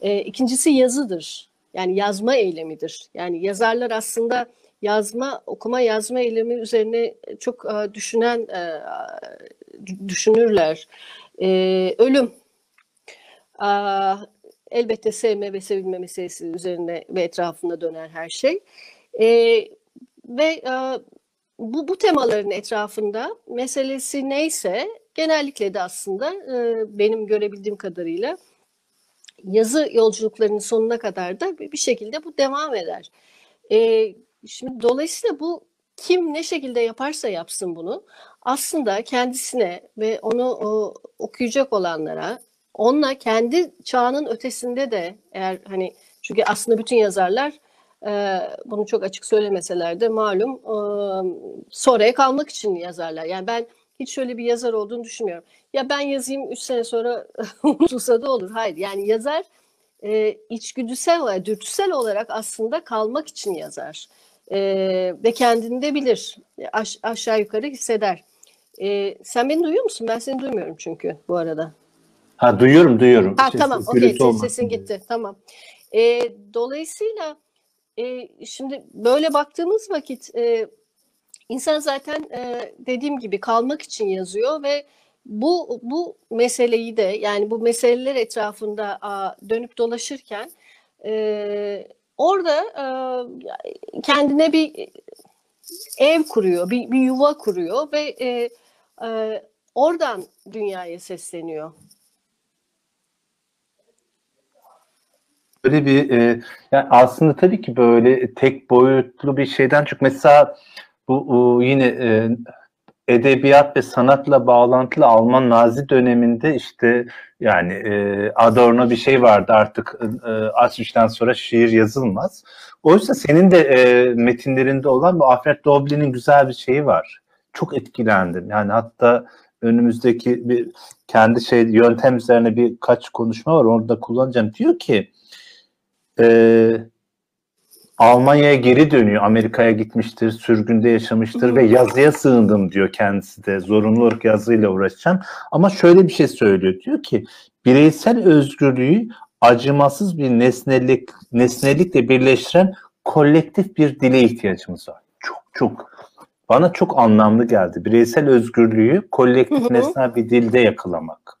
E, ikincisi yazıdır. Yani yazma eylemidir. Yani yazarlar aslında yazma, okuma yazma eylemi üzerine çok e, düşünen e, düşünürler. E, ölüm. E, elbette sevme ve sevilme meselesi üzerine ve etrafında döner her şey. E, ve e, bu, bu temaların etrafında meselesi neyse genellikle de aslında e, benim görebildiğim kadarıyla yazı yolculuklarının sonuna kadar da bir şekilde bu devam eder. E, şimdi dolayısıyla bu kim ne şekilde yaparsa yapsın bunu aslında kendisine ve onu o, okuyacak olanlara onunla kendi çağının ötesinde de eğer hani çünkü aslında bütün yazarlar e, bunu çok açık söylemeseler de malum e, sonraya kalmak için yazarlar. Yani ben hiç şöyle bir yazar olduğunu düşünmüyorum. Ya ben yazayım 3 sene sonra (laughs) unutulsa da olur. Hayır yani yazar e, içgüdüsel olarak, dürtüsel olarak aslında kalmak için yazar. E, ve kendini de bilir. Aş, aşağı yukarı hisseder. E, sen beni duyuyor musun? Ben seni duymuyorum çünkü bu arada. Ha duyuyorum duyuyorum. Ha, tamam okey sesin, sesin gitti tamam. E, dolayısıyla e, şimdi böyle baktığımız vakit e, insan zaten e, dediğim gibi kalmak için yazıyor ve bu bu meseleyi de yani bu meseleler etrafında a, dönüp dolaşırken e, orada e, kendine bir ev kuruyor, bir, bir yuva kuruyor ve e, e, oradan dünyaya sesleniyor. böyle bir e, yani aslında tabii ki böyle tek boyutlu bir şeyden çok mesela bu o, yine e, edebiyat ve sanatla bağlantılı Alman Nazi döneminde işte yani e, Adorno bir şey vardı artık e, Auschwitz'ten sonra şiir yazılmaz. Oysa senin de e, metinlerinde olan bu Alfred Doblin'in güzel bir şeyi var. Çok etkilendim. Yani hatta önümüzdeki bir kendi şey yöntem üzerine birkaç konuşma var. Orada kullanacağım. Diyor ki e, Almanya'ya geri dönüyor. Amerika'ya gitmiştir, sürgünde yaşamıştır ve yazıya sığındım diyor kendisi de. Zorunlu olarak yazıyla uğraşacağım. Ama şöyle bir şey söylüyor. Diyor ki bireysel özgürlüğü acımasız bir nesnelik nesnelikle birleştiren kolektif bir dile ihtiyacımız var. Çok çok bana çok anlamlı geldi. Bireysel özgürlüğü kolektif nesnel bir dilde yakalamak.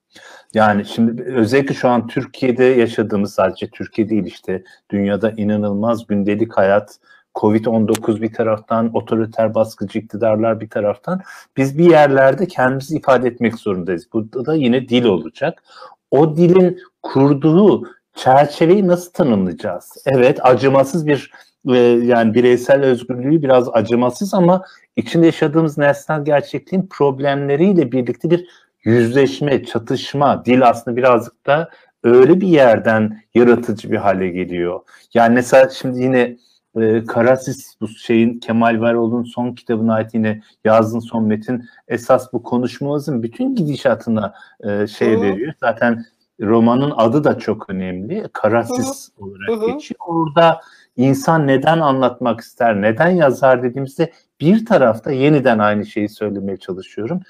Yani şimdi özellikle şu an Türkiye'de yaşadığımız sadece Türkiye değil işte dünyada inanılmaz gündelik hayat, Covid-19 bir taraftan, otoriter baskıcı iktidarlar bir taraftan biz bir yerlerde kendimizi ifade etmek zorundayız. Burada da yine dil olacak. O dilin kurduğu çerçeveyi nasıl tanımlayacağız? Evet acımasız bir e, yani bireysel özgürlüğü biraz acımasız ama içinde yaşadığımız nesnel gerçekliğin problemleriyle birlikte bir yüzleşme, çatışma, dil aslında birazcık da öyle bir yerden yaratıcı bir hale geliyor. Yani mesela şimdi yine e, Karasis bu şeyin Kemal Varol'un son kitabına ait yine yazdığın son metin esas bu konuşmamızın bütün gidişatına e, şey Hı. veriyor. Zaten romanın adı da çok önemli. Karasis Hı. olarak Hı. geçiyor. Orada insan neden anlatmak ister, neden yazar dediğimizde bir tarafta yeniden aynı şeyi söylemeye çalışıyorum.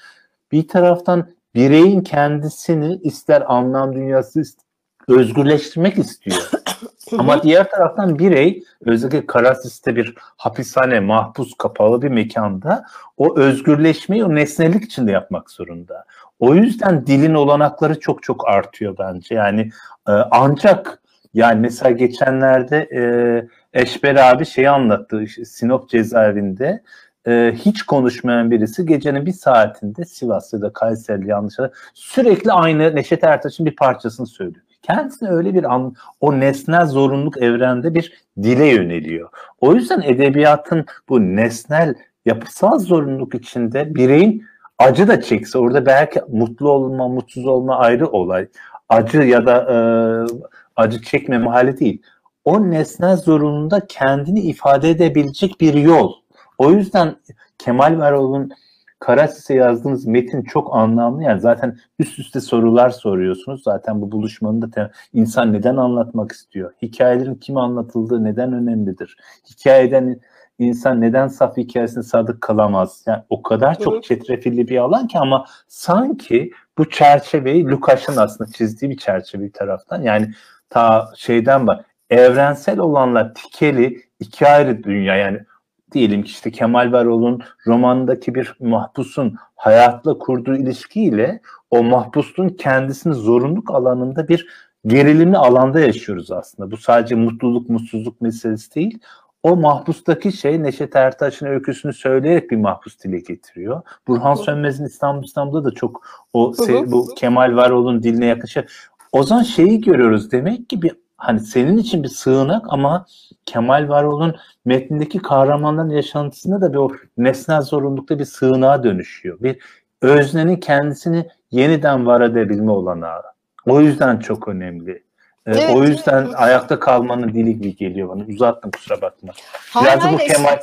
Bir taraftan bireyin kendisini ister anlam dünyası özgürleştirmek istiyor. (coughs) Ama diğer taraftan birey özellikle Karasis'te bir hapishane, mahpus, kapalı bir mekanda o özgürleşmeyi o nesnelik içinde yapmak zorunda. O yüzden dilin olanakları çok çok artıyor bence. Yani e, ancak yani mesela geçenlerde e, Eşber abi şeyi anlattı Sinop cezaevinde e, hiç konuşmayan birisi gecenin bir saatinde Sivas ya da Kayseri yanlış sürekli aynı Neşet Ertaş'ın bir parçasını söylüyor. Kendisine öyle bir an, o nesnel zorunluluk evrende bir dile yöneliyor. O yüzden edebiyatın bu nesnel yapısal zorunluluk içinde bireyin acı da çekse orada belki mutlu olma, mutsuz olma ayrı olay. Acı ya da e, acı çekmeme hali değil. O nesnel zorunluluğunda kendini ifade edebilecek bir yol o yüzden Kemal Varol'un Karasis'e yazdığınız metin çok anlamlı. Yani zaten üst üste sorular soruyorsunuz. Zaten bu buluşmanın da insan neden anlatmak istiyor? Hikayelerin kime anlatıldığı neden önemlidir? Hikayeden insan neden saf hikayesine sadık kalamaz? Yani o kadar çok çetrefilli bir alan ki ama sanki bu çerçeveyi Lukas'ın aslında çizdiği bir çerçeve bir taraftan. Yani ta şeyden bak evrensel olanla tikeli iki ayrı dünya yani diyelim ki işte Kemal Varol'un romandaki bir mahpusun hayatla kurduğu ilişkiyle o mahpusun kendisini zorunluluk alanında bir gerilimli alanda yaşıyoruz aslında. Bu sadece mutluluk mutsuzluk meselesi değil. O mahpustaki şey Neşet Ertaş'ın öyküsünü söyleyerek bir mahpus dile getiriyor. Burhan Sönmez'in İstanbul İstanbul'da da çok o bu Kemal Varol'un diline yakışır. O zaman şeyi görüyoruz demek ki bir hani senin için bir sığınak ama Kemal Varol'un metnindeki kahramanların yaşantısında da bir o nesnel zorunlulukta bir sığınağa dönüşüyor. Bir öznenin kendisini yeniden var edebilme olanağı. O yüzden çok önemli. Ee, evet, o yüzden evet. ayakta kalmanın dili gibi geliyor bana. Uzattım kusura bakma. Biraz bu Kemal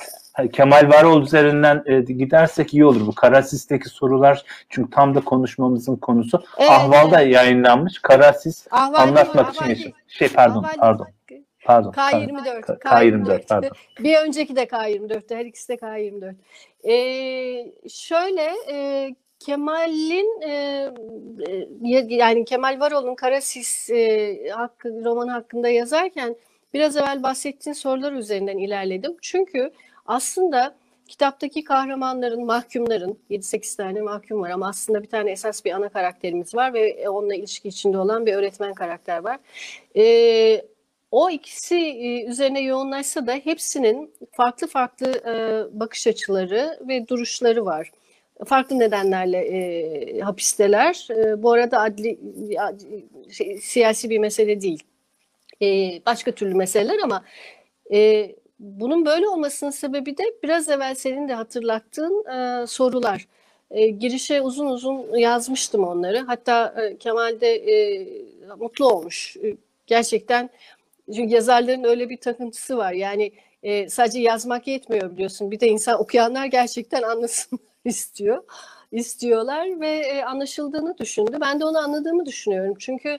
Kemal Varol üzerinden e, gidersek iyi olur. Bu Karasis'teki sorular çünkü tam da konuşmamızın konusu. Evet, Ahval'da evet. yayınlanmış. Karasis Ahval anlatmak için yaşıyor. Şey pardon Ahval pardon. Pardon. K24. K- K24 pardon. Bir önceki de K24'tü. Her ikisi de K24. Ee, şöyle e, Kemal'in e, e yani Kemal Varol'un Karasis e, hakkı, romanı hakkında yazarken biraz evvel bahsettiğin sorular üzerinden ilerledim. Çünkü aslında kitaptaki kahramanların, mahkumların, 7-8 tane mahkum var ama aslında bir tane esas bir ana karakterimiz var ve onunla ilişki içinde olan bir öğretmen karakter var. Ee, o ikisi e, üzerine yoğunlaşsa da hepsinin farklı farklı e, bakış açıları ve duruşları var. Farklı nedenlerle e, hapisteler. E, bu arada adli şey, siyasi bir mesele değil. E, başka türlü meseleler ama e, bunun böyle olmasının sebebi de biraz evvel senin de hatırlattığın e, sorular. E, girişe uzun uzun yazmıştım onları. Hatta e, Kemal de e, mutlu olmuş. E, gerçekten çünkü yazarların öyle bir takıntısı var. Yani e, sadece yazmak yetmiyor biliyorsun. Bir de insan okuyanlar gerçekten anlasın (laughs) istiyor. istiyorlar ve e, anlaşıldığını düşündü. Ben de onu anladığımı düşünüyorum. Çünkü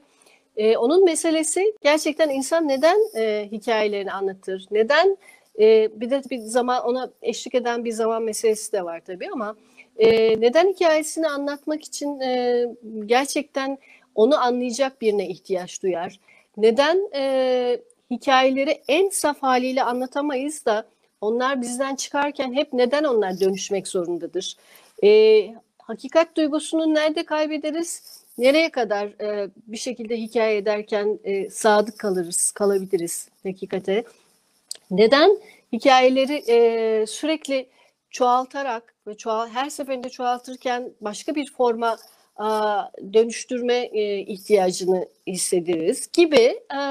e, onun meselesi gerçekten insan neden e, hikayelerini anlatır? Neden e, bir de bir zaman ona eşlik eden bir zaman meselesi de var tabii ama e, neden hikayesini anlatmak için e, gerçekten onu anlayacak birine ihtiyaç duyar? Neden e, hikayeleri en saf haliyle anlatamayız da onlar bizden çıkarken hep neden onlar dönüşmek zorundadır? E, hakikat duygusunu nerede kaybederiz? Nereye kadar e, bir şekilde hikaye ederken e, sadık kalırız, kalabiliriz hakikate? Neden hikayeleri e, sürekli çoğaltarak ve çoğal, her seferinde çoğaltırken başka bir forma a, dönüştürme e, ihtiyacını hissederiz gibi e,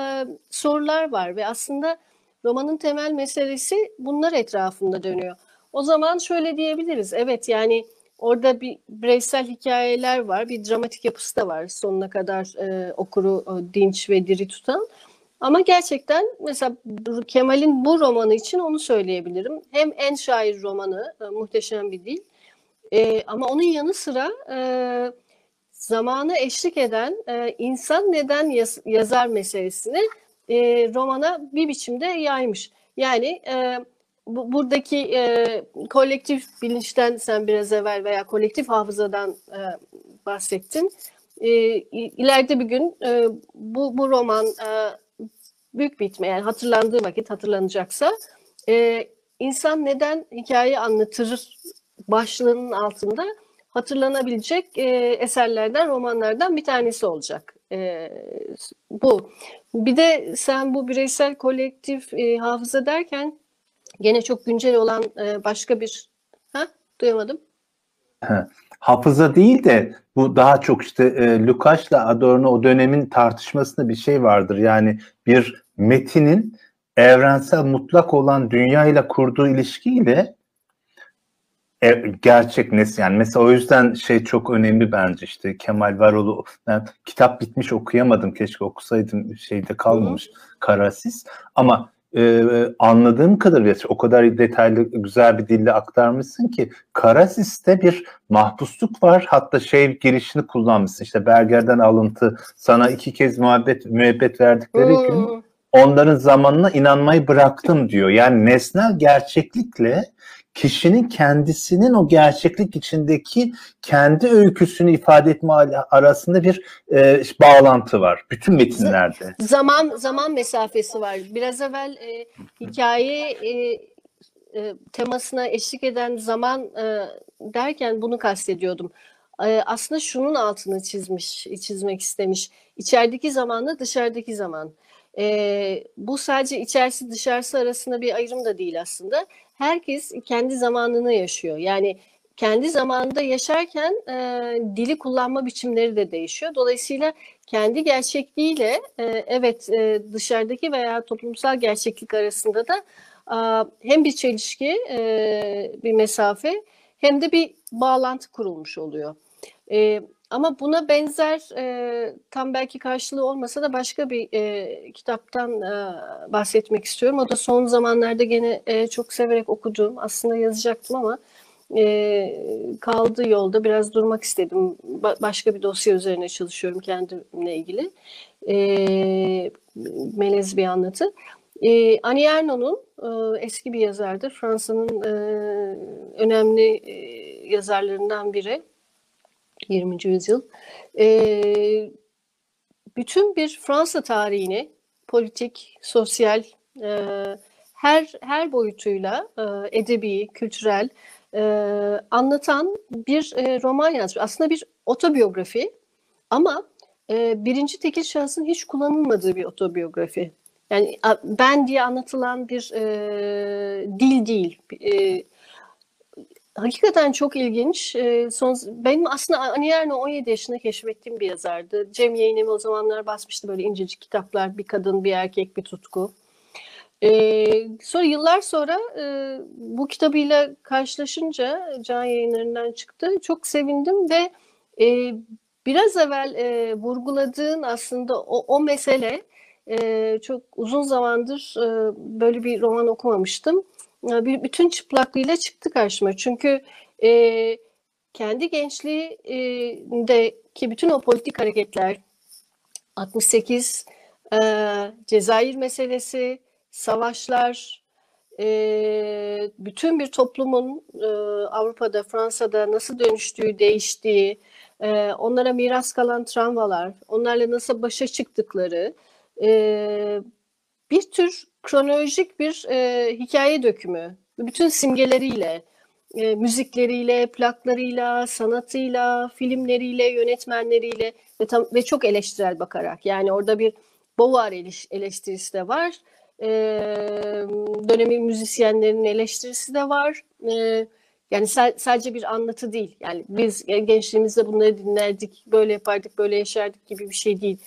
sorular var ve aslında romanın temel meselesi bunlar etrafında dönüyor. O zaman şöyle diyebiliriz, evet yani orada bir bireysel hikayeler var, bir dramatik yapısı da var sonuna kadar e, okuru e, dinç ve diri tutan. Ama gerçekten mesela Kemal'in bu romanı için onu söyleyebilirim. Hem en şair romanı, e, muhteşem bir dil. E, ama onun yanı sıra e, zamanı eşlik eden e, insan neden yaz, yazar meselesini e, romana bir biçimde yaymış. Yani e, bu, buradaki e, kolektif bilinçten sen biraz evvel veya kolektif hafızadan e, bahsettin. E, ileride bir gün e, bu, bu roman e, büyük bir ihtimal yani hatırlandığı vakit hatırlanacaksa e, insan neden hikaye anlatır başlığının altında hatırlanabilecek e, eserlerden, romanlardan bir tanesi olacak. E, bu. Bir de sen bu bireysel kolektif e, hafıza derken gene çok güncel olan e, başka bir ha duyamadım. Hafıza değil de bu daha çok işte e, Lukas'la Adorno o dönemin tartışmasında bir şey vardır. Yani bir metinin evrensel mutlak olan dünya ile kurduğu ilişkiyle e, gerçek nesne yani mesela o yüzden şey çok önemli bence işte Kemal Varol'u ben kitap bitmiş okuyamadım keşke okusaydım şeyde kalmamış Karasis ama e, anladığım kadarıyla o kadar detaylı güzel bir dille aktarmışsın ki Karasis'te bir mahpusluk var. Hatta şey girişini kullanmışsın. İşte Berger'den alıntı sana iki kez muhabbet müebbet verdikleri hmm. gün onların zamanına inanmayı bıraktım diyor. Yani nesnel gerçeklikle kişinin kendisinin o gerçeklik içindeki kendi öyküsünü ifade etme arasında bir e, bağlantı var bütün metinlerde. Zaman zaman mesafesi var. Biraz evvel e, hikaye e, e, temasına eşlik eden zaman e, derken bunu kastediyordum. E, aslında şunun altını çizmiş, çizmek istemiş. İçerideki zamanla dışarıdaki zaman. E, bu sadece içerisi dışarısı arasında bir ayrım da değil aslında herkes kendi zamanını yaşıyor. Yani kendi zamanında yaşarken e, dili kullanma biçimleri de değişiyor. Dolayısıyla kendi gerçekliğiyle e, evet e, dışarıdaki veya toplumsal gerçeklik arasında da e, hem bir çelişki, e, bir mesafe hem de bir bağlantı kurulmuş oluyor. E, ama buna benzer e, tam belki karşılığı olmasa da başka bir e, kitaptan e, bahsetmek istiyorum. O da son zamanlarda gene e, çok severek okuduğum, aslında yazacaktım ama e, kaldı yolda biraz durmak istedim. Ba- başka bir dosya üzerine çalışıyorum kendimle ilgili. E, melez bir anlatı. E, Annie Ernaux'un e, eski bir yazardır. Fransa'nın e, önemli e, yazarlarından biri. 20. yüzyıl. E, bütün bir Fransa tarihini politik, sosyal, e, her her boyutuyla e, edebi, kültürel e, anlatan bir e, roman yazmış. Aslında bir otobiyografi ama e, birinci tekil şahsın hiç kullanılmadığı bir otobiyografi. Yani ben diye anlatılan bir e, dil değil. E, hakikaten çok ilginç. E, son benim aslında Anierno 17 yaşında keşfettiğim bir yazardı. Cem Yayınemi o zamanlar basmıştı böyle incecik kitaplar. Bir kadın, bir erkek, bir tutku. Ee, sonra yıllar sonra e, bu kitabıyla karşılaşınca Can Yayınları'ndan çıktı. Çok sevindim ve e, biraz evvel e, vurguladığın aslında o, o mesele e, çok uzun zamandır e, böyle bir roman okumamıştım. E, bir, bütün çıplaklığıyla çıktı karşıma. Çünkü e, kendi gençliğindeki bütün o politik hareketler 68 e, Cezayir meselesi, savaşlar, e, bütün bir toplumun e, Avrupa'da, Fransa'da nasıl dönüştüğü, değiştiği, e, onlara miras kalan travmalar, onlarla nasıl başa çıktıkları e, bir tür kronolojik bir e, hikaye dökümü. Bütün simgeleriyle, e, müzikleriyle, plaklarıyla, sanatıyla, filmleriyle, yönetmenleriyle ve, tam, ve çok eleştirel bakarak. Yani orada bir Bovar eleştirisi de var. E, dönemin müzisyenlerinin eleştirisi de var. E, yani sadece bir anlatı değil. Yani biz gençliğimizde bunları dinlerdik, böyle yapardık, böyle yaşardık gibi bir şey değil.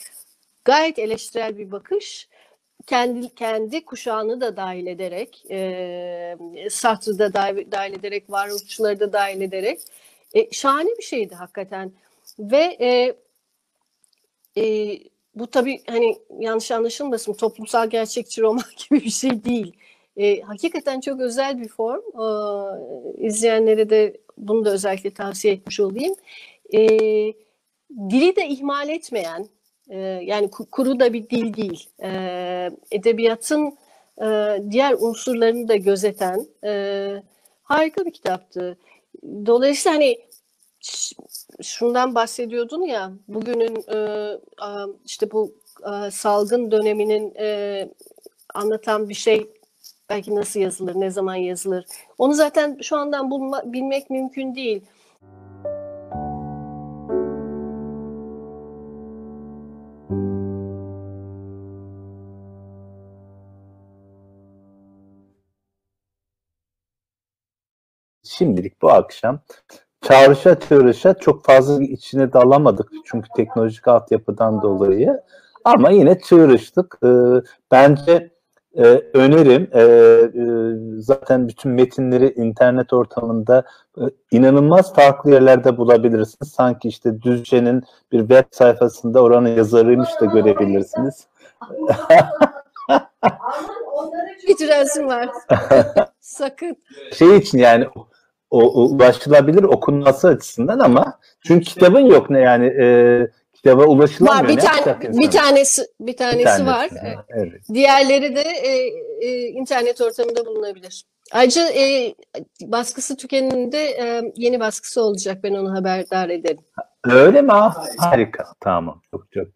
Gayet eleştirel bir bakış. Kendi kendi kuşağını da dahil ederek, e, Sartre'ı da dahil, dahil ederek, varoluşçuları da dahil ederek e, şahane bir şeydi hakikaten. Ve e, e, bu tabii hani yanlış anlaşılmasın toplumsal gerçekçi roman (laughs) gibi bir şey değil. E, hakikaten çok özel bir form. E, izleyenlere de bunu da özellikle tavsiye etmiş olayım. E, dili de ihmal etmeyen, e, yani kuru da bir dil değil. E, edebiyatın e, diğer unsurlarını da gözeten e, harika bir kitaptı. Dolayısıyla hani şundan bahsediyordun ya bugünün e, işte bu salgın döneminin anlatan bir şey belki nasıl yazılır, ne zaman yazılır. Onu zaten şu andan bulma, bilmek mümkün değil. Şimdilik bu akşam çağrışa çağrışa çok fazla içine dalamadık çünkü teknolojik altyapıdan dolayı. Ama yine çığırıştık. Ee, bence e, önerim e, e, zaten bütün metinleri internet ortamında e, inanılmaz farklı yerlerde bulabilirsiniz. Sanki işte Düzce'nin bir web sayfasında oranın yazarıymış da görebilirsiniz. (laughs) İtirazım var. (laughs) Sakın. Şey için yani o, ulaşılabilir okunması açısından ama çünkü kitabın yok ne yani e, kitaba ulaşılamıyor. Var bir tane bir tanesi bir tanesi, bir tanesi var. Evet. Diğerleri de e, e, internet ortamında bulunabilir. Ayrıca e, baskısı tükeninde e, yeni baskısı olacak. Ben onu haberdar ederim. Öyle mi? Ah, harika. Tamam. Çok çok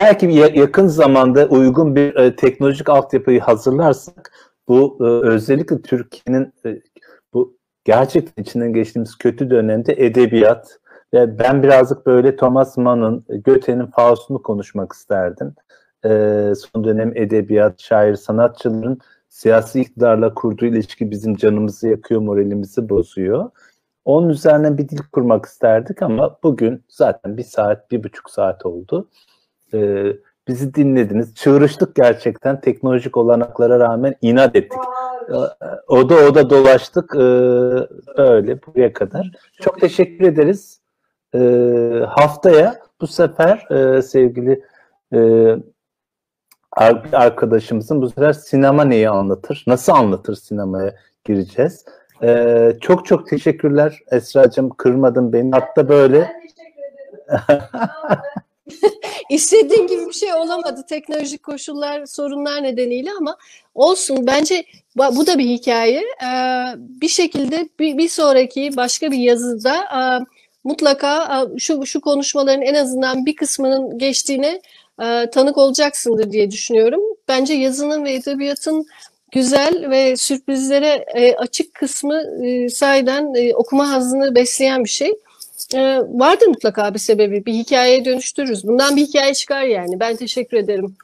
Belki yakın zamanda uygun bir e, teknolojik altyapıyı hazırlarsak bu e, özellikle Türkiye'nin e, gerçekten içinden geçtiğimiz kötü dönemde edebiyat ve ben birazcık böyle Thomas Mann'ın, Goethe'nin Faust'unu konuşmak isterdim. E, son dönem edebiyat, şair, sanatçıların siyasi iktidarla kurduğu ilişki bizim canımızı yakıyor, moralimizi bozuyor. Onun üzerine bir dil kurmak isterdik ama bugün zaten bir saat, bir buçuk saat oldu. Ee, bizi dinlediniz. Çığırıştık gerçekten. Teknolojik olanaklara rağmen inat ettik. O da o da dolaştık. Ee, böyle buraya kadar. Çok teşekkür ederiz. Ee, haftaya bu sefer e, sevgili e, arkadaşımızın bu sefer sinema neyi anlatır? Nasıl anlatır sinemaya gireceğiz. Ee, çok çok teşekkürler Esra'cığım. Kırmadın beni. Hatta böyle. Ben teşekkür ederim. (laughs) (laughs) İstediğin gibi bir şey olamadı teknolojik koşullar, sorunlar nedeniyle ama olsun. Bence bu da bir hikaye. Ee, bir şekilde bir sonraki başka bir yazıda e, mutlaka e, şu şu konuşmaların en azından bir kısmının geçtiğine e, tanık olacaksındır diye düşünüyorum. Bence yazının ve edebiyatın güzel ve sürprizlere açık kısmı sahiden okuma hazını besleyen bir şey e, vardır mutlaka bir sebebi. Bir hikayeye dönüştürürüz. Bundan bir hikaye çıkar yani. Ben teşekkür ederim.